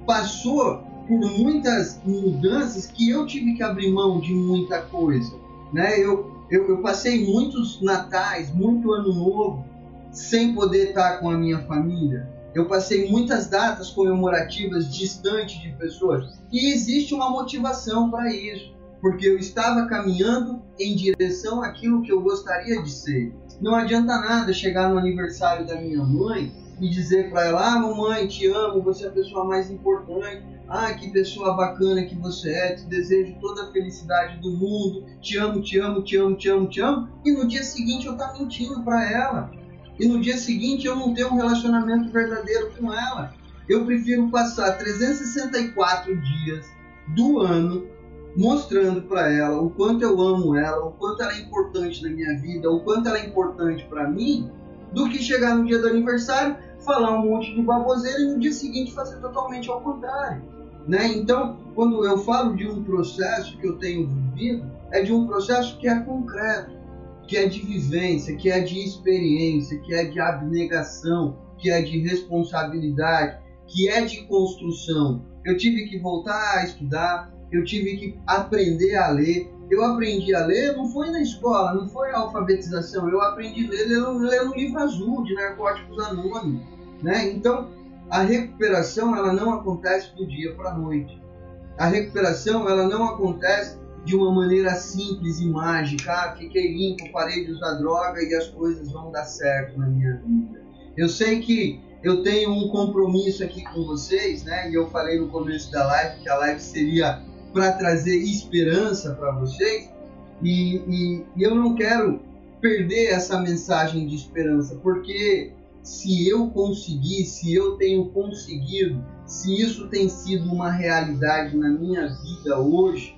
passou por muitas mudanças que eu tive que abrir mão de muita coisa, né? Eu eu, eu passei muitos natais, muito ano novo sem poder estar com a minha família, eu passei muitas datas comemorativas distante de pessoas e existe uma motivação para isso, porque eu estava caminhando em direção àquilo que eu gostaria de ser. Não adianta nada chegar no aniversário da minha mãe e dizer para ela: "Ah, mamãe, te amo, você é a pessoa mais importante. Ah, que pessoa bacana que você é, te desejo toda a felicidade do mundo, te amo, te amo, te amo, te amo, te amo", e no dia seguinte eu tá mentindo para ela e no dia seguinte eu não ter um relacionamento verdadeiro com ela. Eu prefiro passar 364 dias do ano mostrando para ela o quanto eu amo ela, o quanto ela é importante na minha vida, o quanto ela é importante para mim, do que chegar no dia do aniversário, falar um monte de baboseira e no dia seguinte fazer totalmente ao contrário. Né? Então, quando eu falo de um processo que eu tenho vivido, é de um processo que é concreto, que é de vivência, que é de experiência, que é de abnegação, que é de responsabilidade, que é de construção. Eu tive que voltar a estudar, eu tive que aprender a ler. Eu aprendi a ler não foi na escola, não foi alfabetização. Eu aprendi a ler lendo um livro azul de Narcóticos Anônimos. Né? Então, a recuperação ela não acontece do dia para a noite. A recuperação ela não acontece de uma maneira simples e mágica. Ah, fiquei limpo, parei de usar droga e as coisas vão dar certo na minha vida. Eu sei que eu tenho um compromisso aqui com vocês, né? E eu falei no começo da live que a live seria para trazer esperança para vocês. E, e, e eu não quero perder essa mensagem de esperança, porque se eu conseguir, se eu tenho conseguido, se isso tem sido uma realidade na minha vida hoje,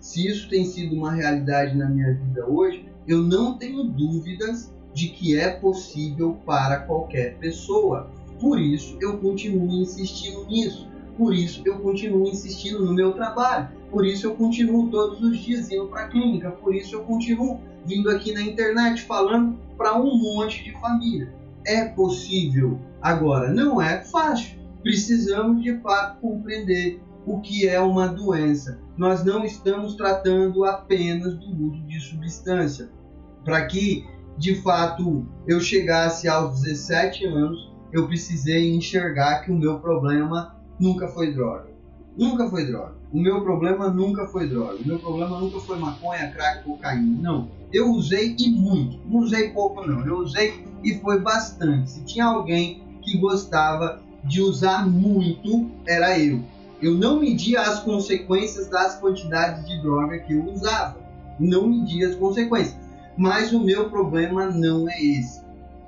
se isso tem sido uma realidade na minha vida hoje, eu não tenho dúvidas de que é possível para qualquer pessoa. Por isso eu continuo insistindo nisso. Por isso eu continuo insistindo no meu trabalho. Por isso eu continuo todos os dias indo para a clínica. Por isso eu continuo vindo aqui na internet falando para um monte de família. É possível. Agora, não é fácil. Precisamos de fato compreender o que é uma doença. Nós não estamos tratando apenas do uso de substância. Para que de fato eu chegasse aos 17 anos, eu precisei enxergar que o meu problema nunca foi droga. Nunca foi droga. O meu problema nunca foi droga. O meu problema nunca foi maconha, crack, cocaína. Não. Eu usei e muito. Não usei pouco, não. Eu usei e foi bastante. Se tinha alguém que gostava de usar muito, era eu. Eu não media as consequências das quantidades de droga que eu usava. Não media as consequências. Mas o meu problema não é esse.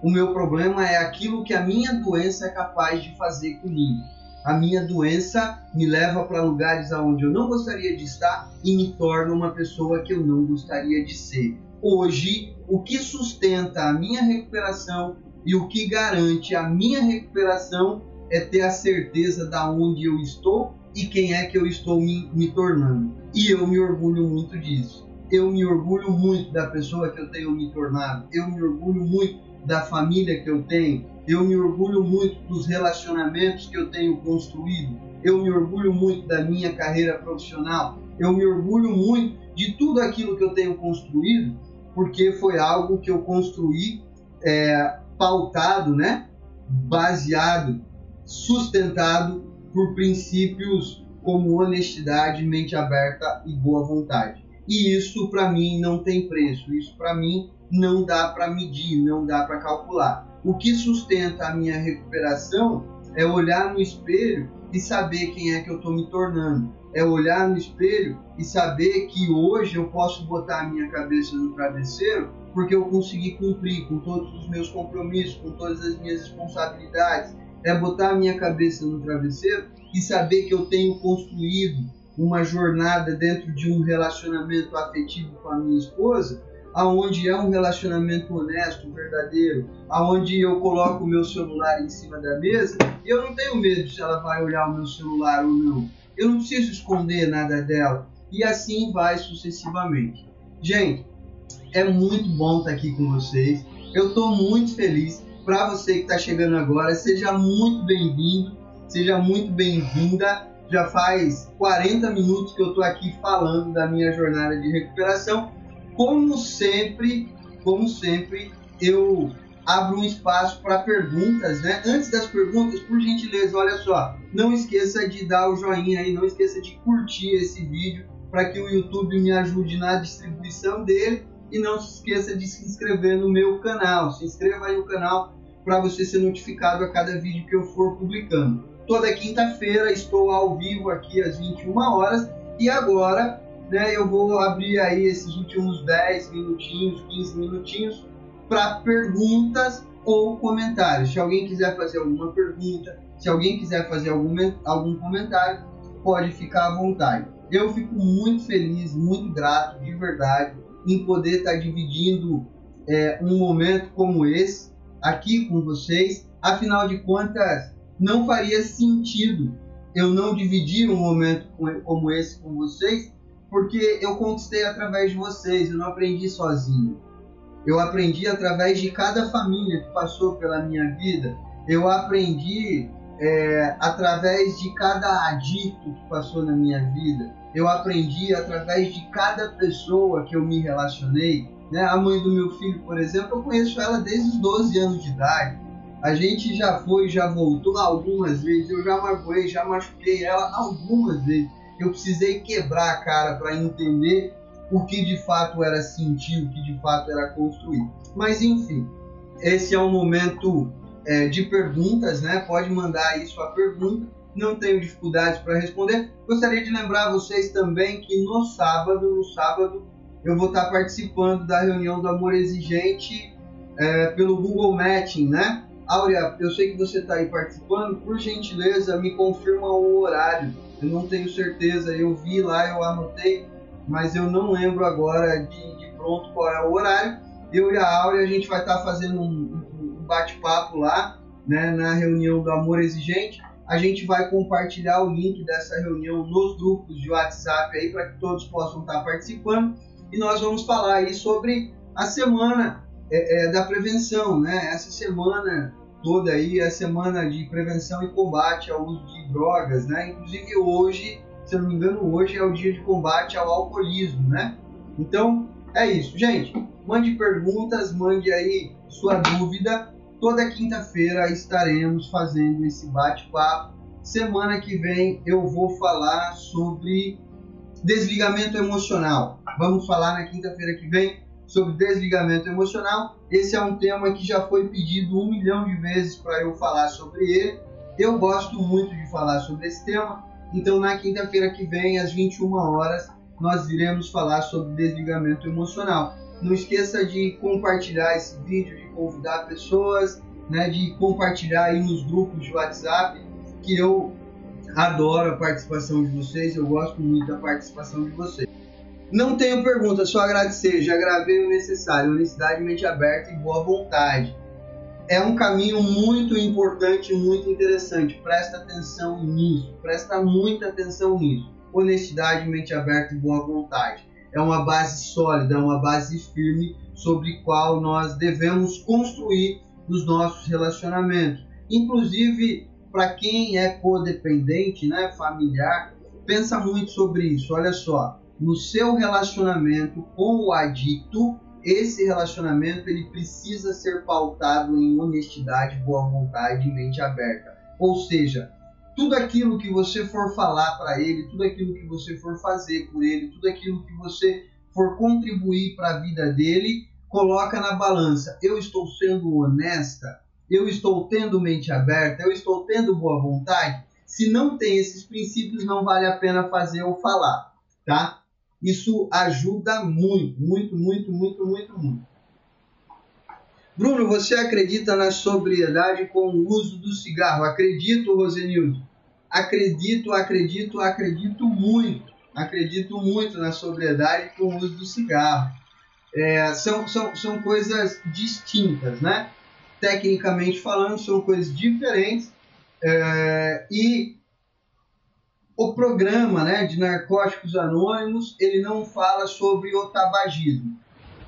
O meu problema é aquilo que a minha doença é capaz de fazer comigo. A minha doença me leva para lugares aonde eu não gostaria de estar e me torna uma pessoa que eu não gostaria de ser. Hoje, o que sustenta a minha recuperação e o que garante a minha recuperação é ter a certeza da onde eu estou e quem é que eu estou me, me tornando. E eu me orgulho muito disso. Eu me orgulho muito da pessoa que eu tenho me tornado. Eu me orgulho muito da família que eu tenho. Eu me orgulho muito dos relacionamentos que eu tenho construído. Eu me orgulho muito da minha carreira profissional. Eu me orgulho muito de tudo aquilo que eu tenho construído, porque foi algo que eu construí é, pautado, né? baseado, sustentado por princípios como honestidade, mente aberta e boa vontade. E isso para mim não tem preço, isso para mim não dá para medir, não dá para calcular. O que sustenta a minha recuperação é olhar no espelho e saber quem é que eu estou me tornando. É olhar no espelho e saber que hoje eu posso botar a minha cabeça no travesseiro porque eu consegui cumprir com todos os meus compromissos, com todas as minhas responsabilidades, é botar a minha cabeça no travesseiro e saber que eu tenho construído uma jornada dentro de um relacionamento afetivo com a minha esposa, aonde é um relacionamento honesto, verdadeiro, aonde eu coloco o meu celular em cima da mesa eu não tenho medo se ela vai olhar o meu celular ou não. Eu não preciso esconder nada dela. E assim vai sucessivamente. Gente, é muito bom estar aqui com vocês. Eu estou muito feliz para você que está chegando agora, seja muito bem-vindo, seja muito bem-vinda. Já faz 40 minutos que eu estou aqui falando da minha jornada de recuperação. Como sempre, como sempre, eu abro um espaço para perguntas, né? Antes das perguntas, por gentileza, olha só, não esqueça de dar o joinha aí, não esqueça de curtir esse vídeo para que o YouTube me ajude na distribuição dele e não se esqueça de se inscrever no meu canal. Se inscreva aí no canal para você ser notificado a cada vídeo que eu for publicando. Toda quinta-feira estou ao vivo aqui às 21 horas e agora né, eu vou abrir aí esses últimos 10 minutinhos, 15 minutinhos para perguntas ou comentários. Se alguém quiser fazer alguma pergunta, se alguém quiser fazer algum, algum comentário, pode ficar à vontade. Eu fico muito feliz, muito grato, de verdade, em poder estar dividindo é, um momento como esse aqui com vocês. Afinal de contas, não faria sentido eu não dividir um momento como esse com vocês porque eu conquistei através de vocês, eu não aprendi sozinho. Eu aprendi através de cada família que passou pela minha vida. Eu aprendi é, através de cada adicto que passou na minha vida. Eu aprendi através de cada pessoa que eu me relacionei. Né? A mãe do meu filho, por exemplo, eu conheço ela desde os 12 anos de idade. A gente já foi, já voltou algumas vezes. Eu já magoei, já machuquei ela algumas vezes. Eu precisei quebrar a cara para entender o que de fato era sentir, o que de fato era construir. Mas enfim, esse é um momento é, de perguntas, né? Pode mandar aí sua pergunta. Não tenho dificuldades para responder. Gostaria de lembrar vocês também que no sábado, no sábado, eu vou estar participando da reunião do Amor Exigente é, pelo Google Matching, né? Áurea, eu sei que você está aí participando. Por gentileza, me confirma o horário. Eu não tenho certeza. Eu vi lá, eu anotei, mas eu não lembro agora de, de pronto qual é o horário. Eu e a Áurea, a gente vai estar fazendo um, bate-papo lá, né, na reunião do Amor Exigente. A gente vai compartilhar o link dessa reunião nos grupos de WhatsApp aí para que todos possam estar participando. E nós vamos falar aí sobre a semana é, é, da prevenção, né? Essa semana toda aí a semana de prevenção e combate ao uso de drogas, né? Inclusive hoje, se eu não me engano, hoje é o dia de combate ao alcoolismo, né? Então é isso, gente. Mande perguntas, mande aí sua dúvida Toda quinta-feira estaremos fazendo esse bate-papo. Semana que vem eu vou falar sobre desligamento emocional. Vamos falar na quinta-feira que vem sobre desligamento emocional. Esse é um tema que já foi pedido um milhão de vezes para eu falar sobre ele. Eu gosto muito de falar sobre esse tema. Então, na quinta-feira que vem, às 21 horas, nós iremos falar sobre desligamento emocional. Não esqueça de compartilhar esse vídeo, de convidar pessoas, né, de compartilhar aí nos grupos de WhatsApp, que eu adoro a participação de vocês, eu gosto muito da participação de vocês. Não tenho pergunta, só agradecer, já gravei o necessário, honestidade, mente aberta e boa vontade. É um caminho muito importante, muito interessante. Presta atenção nisso, presta muita atenção nisso. Honestidade, mente aberta e boa vontade é uma base sólida, é uma base firme sobre qual nós devemos construir os nossos relacionamentos. Inclusive, para quem é codependente, né, familiar, pensa muito sobre isso. Olha só, no seu relacionamento com o adicto, esse relacionamento ele precisa ser pautado em honestidade, boa vontade e mente aberta. Ou seja, tudo aquilo que você for falar para ele, tudo aquilo que você for fazer por ele, tudo aquilo que você for contribuir para a vida dele, coloca na balança. Eu estou sendo honesta? Eu estou tendo mente aberta? Eu estou tendo boa vontade? Se não tem esses princípios, não vale a pena fazer ou falar, tá? Isso ajuda muito, muito, muito, muito, muito, muito. Bruno, você acredita na sobriedade com o uso do cigarro? Acredito, Rosenildo. Acredito, acredito, acredito muito. Acredito muito na sobriedade com o uso do cigarro. É, são, são, são coisas distintas, né? Tecnicamente falando, são coisas diferentes. É, e o programa né, de Narcóticos Anônimos, ele não fala sobre o tabagismo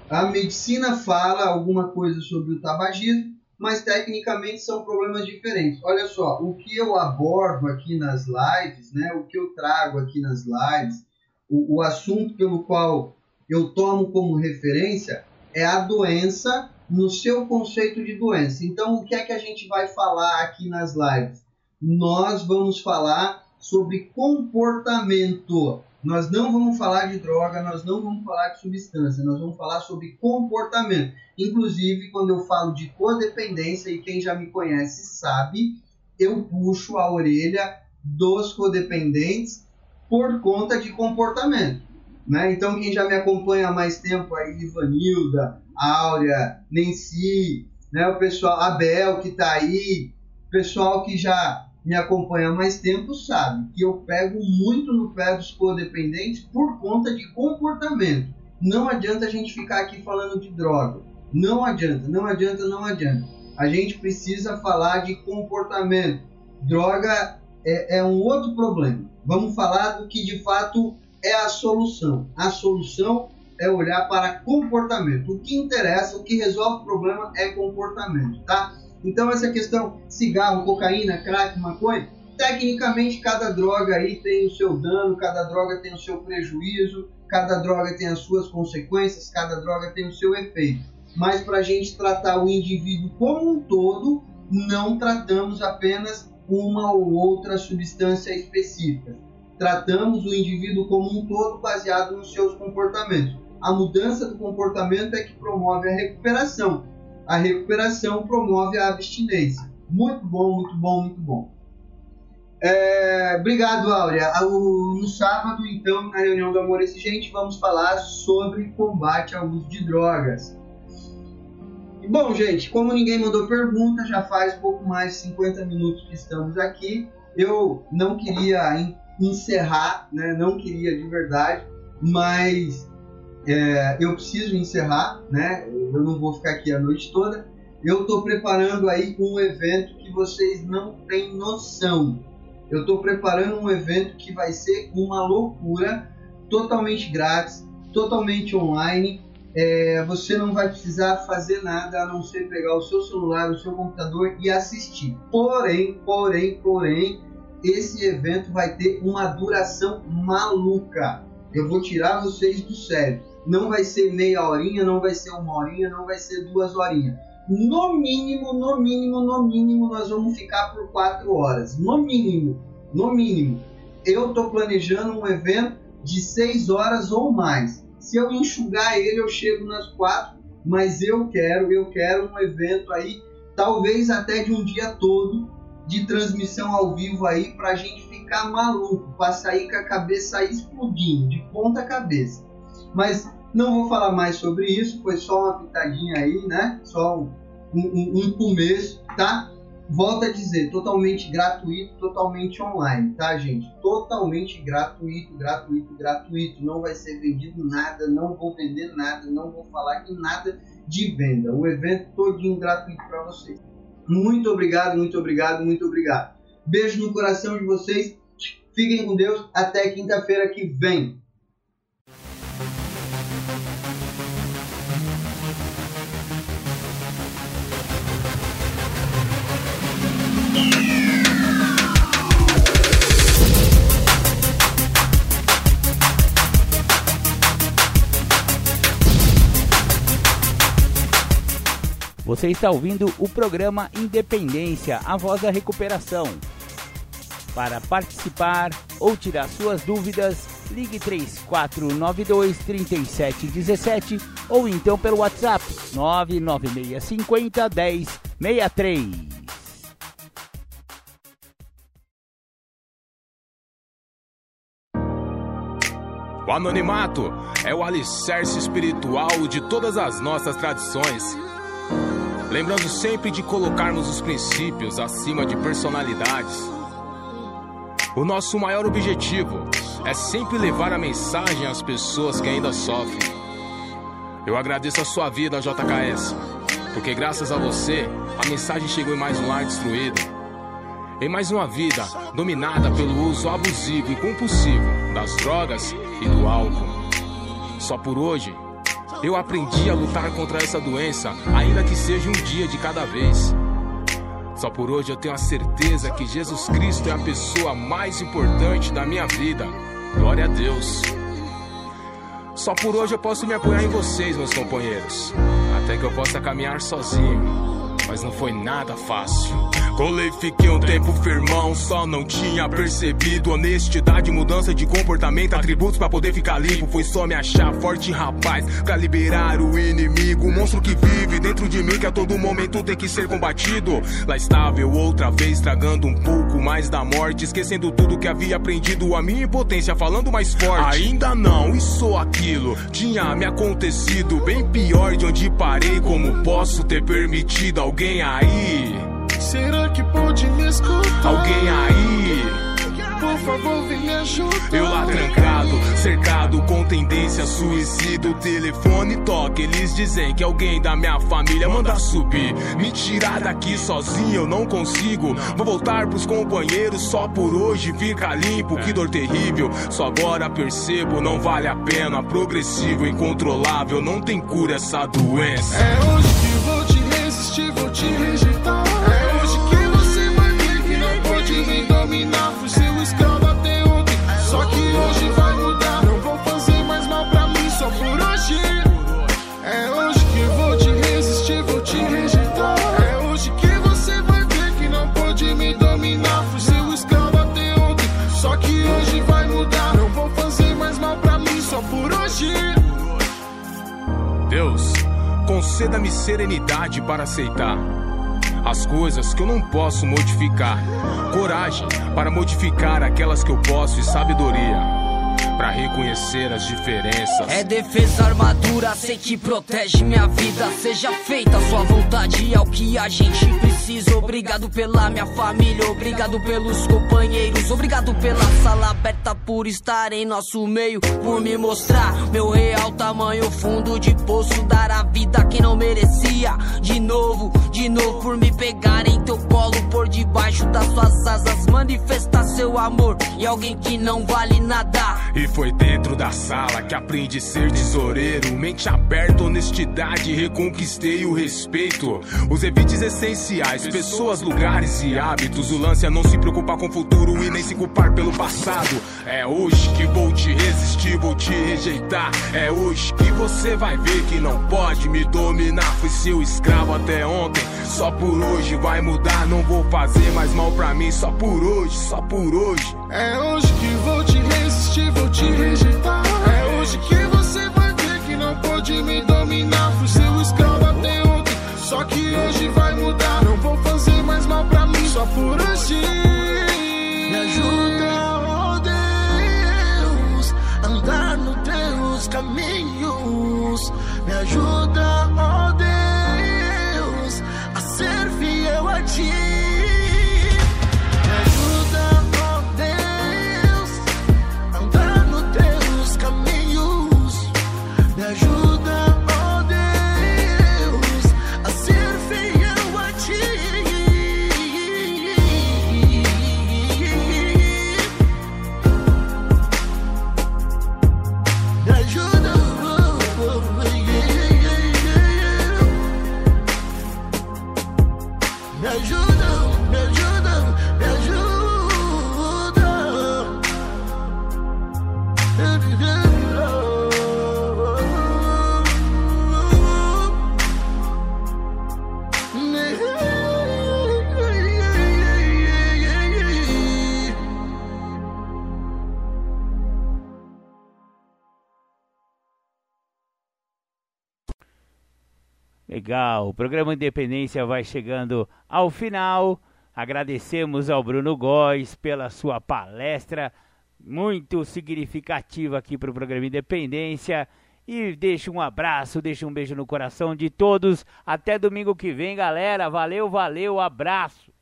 a medicina fala alguma coisa sobre o tabagismo, mas tecnicamente são problemas diferentes. Olha só, o que eu abordo aqui nas lives, né, o que eu trago aqui nas lives, o, o assunto pelo qual eu tomo como referência é a doença no seu conceito de doença. Então, o que é que a gente vai falar aqui nas lives? Nós vamos falar sobre comportamento. Nós não vamos falar de droga, nós não vamos falar de substância, nós vamos falar sobre comportamento. Inclusive, quando eu falo de codependência, e quem já me conhece sabe, eu puxo a orelha dos codependentes por conta de comportamento. Né? Então, quem já me acompanha há mais tempo aí, Ivanilda, Áurea, Nenci, né? o pessoal, Abel que está aí, pessoal que já me acompanha há mais tempo sabe que eu pego muito no pé dos codependentes por conta de comportamento. Não adianta a gente ficar aqui falando de droga. Não adianta, não adianta, não adianta. A gente precisa falar de comportamento. Droga é, é um outro problema. Vamos falar do que de fato é a solução. A solução é olhar para comportamento. O que interessa, o que resolve o problema é comportamento, tá? Então essa questão cigarro, cocaína, crack, maconha, tecnicamente cada droga aí tem o seu dano, cada droga tem o seu prejuízo, cada droga tem as suas consequências, cada droga tem o seu efeito. Mas para a gente tratar o indivíduo como um todo, não tratamos apenas uma ou outra substância específica. Tratamos o indivíduo como um todo baseado nos seus comportamentos. A mudança do comportamento é que promove a recuperação. A recuperação promove a abstinência. Muito bom, muito bom, muito bom. É, obrigado, Áurea. No sábado, então, na reunião do Amor Exigente, vamos falar sobre combate ao uso de drogas. bom, gente, como ninguém mandou pergunta, já faz pouco mais de 50 minutos que estamos aqui. Eu não queria encerrar, né? não queria de verdade, mas é, eu preciso encerrar, né? Eu não vou ficar aqui a noite toda. Eu estou preparando aí um evento que vocês não têm noção eu estou preparando um evento que vai ser uma loucura, totalmente grátis, totalmente online. É, você não vai precisar fazer nada a não ser pegar o seu celular, o seu computador e assistir. Porém, porém, porém, esse evento vai ter uma duração maluca. Eu vou tirar vocês do sério. Não vai ser meia horinha, não vai ser uma horinha, não vai ser duas horinhas no mínimo, no mínimo, no mínimo, nós vamos ficar por quatro horas. No mínimo, no mínimo. Eu estou planejando um evento de seis horas ou mais. Se eu enxugar ele, eu chego nas quatro, mas eu quero, eu quero um evento aí, talvez até de um dia todo, de transmissão ao vivo aí, para a gente ficar maluco, para sair com a cabeça explodindo, de ponta cabeça. Mas não vou falar mais sobre isso, foi só uma pitadinha aí, né? Só um, um, um começo, tá? Volto a dizer, totalmente gratuito, totalmente online, tá, gente? Totalmente gratuito, gratuito, gratuito. Não vai ser vendido nada, não vou vender nada, não vou falar de nada de venda. O evento todinho gratuito para vocês. Muito obrigado, muito obrigado, muito obrigado. Beijo no coração de vocês. Fiquem com Deus. Até quinta-feira que vem. Você está ouvindo o programa Independência, a voz da recuperação. Para participar ou tirar suas dúvidas, ligue 3492 3717 ou então pelo WhatsApp 99650 1063. O anonimato é o alicerce espiritual de todas as nossas tradições. Lembrando sempre de colocarmos os princípios acima de personalidades. O nosso maior objetivo é sempre levar a mensagem às pessoas que ainda sofrem. Eu agradeço a sua vida, JKS, porque graças a você a mensagem chegou em mais um lar destruído em mais uma vida dominada pelo uso abusivo e compulsivo das drogas e do álcool. Só por hoje, eu aprendi a lutar contra essa doença, ainda que seja um dia de cada vez. Só por hoje eu tenho a certeza que Jesus Cristo é a pessoa mais importante da minha vida. Glória a Deus. Só por hoje eu posso me apoiar em vocês, meus companheiros, até que eu possa caminhar sozinho mas não foi nada fácil. Colei, fiquei um tempo firmão, só não tinha percebido honestidade, mudança de comportamento, atributos para poder ficar limpo. Foi só me achar forte, rapaz, pra liberar o inimigo, o monstro que vive dentro de mim que a todo momento tem que ser combatido. Lá estava eu outra vez, tragando um pouco mais da morte, esquecendo tudo que havia aprendido, a minha impotência falando mais forte. Ainda não, isso ou aquilo tinha me acontecido, bem pior de onde parei. Como posso ter permitido alguém aí? Será que pode me escutar? Alguém aí? Por favor vem me ajudar. Eu lá trancado, cercado com tendência a suicídio. O telefone toca, eles dizem que alguém da minha família manda subir. Me tirar daqui sozinho eu não consigo. Vou voltar pros companheiros só por hoje fica limpo. Que dor terrível, só agora percebo, não vale a pena. Progressivo, incontrolável, não tem cura essa doença. É hoje que vou te resistir, vou te rejeitar. Conceda-me serenidade para aceitar as coisas que eu não posso modificar, coragem para modificar aquelas que eu posso e sabedoria para reconhecer as diferenças. É defesa, armadura, sei que protege minha vida. Seja feita a sua vontade, é o que a gente precisa. Obrigado pela minha família, obrigado pelos companheiros, obrigado pela sala aberta por estar em nosso meio, por me mostrar meu real tamanho, fundo de poço, dar a vida a quem não merecia. De novo, de novo, por me pegar em teu colo, por debaixo das suas asas, manifestar seu amor e alguém que não vale nada. E foi dentro da sala que aprendi a ser tesoureiro. Mente aberta, honestidade, reconquistei o respeito. Os evites essenciais, pessoas, lugares e hábitos. O lance é não se preocupar com o futuro e nem se culpar pelo passado. É hoje que vou te resistir, vou te rejeitar. É hoje que você vai ver que não pode me dominar. Fui seu escravo até ontem, só por hoje vai mudar. Não vou fazer mais mal pra mim, só por hoje, só por hoje. É hoje que vou te resistir, vou te rejeitar. É hoje que você vai ver que não pode me dominar. Fui seu escravo até ontem, só que hoje vai mudar. Não vou fazer mais mal pra mim, só por hoje. Legal, o programa Independência vai chegando ao final. Agradecemos ao Bruno Góes pela sua palestra, muito significativa aqui para o programa Independência. E deixo um abraço, deixo um beijo no coração de todos. Até domingo que vem, galera. Valeu, valeu, abraço.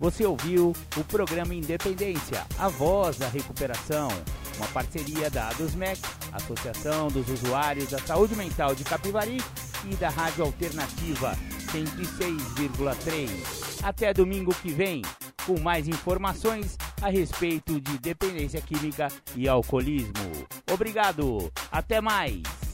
Você ouviu o programa Independência, a voz da recuperação, uma parceria da ADUSMEC, Associação dos Usuários da Saúde Mental de Capivari e da Rádio Alternativa 106,3. Até domingo que vem, com mais informações a respeito de dependência química e alcoolismo. Obrigado, até mais!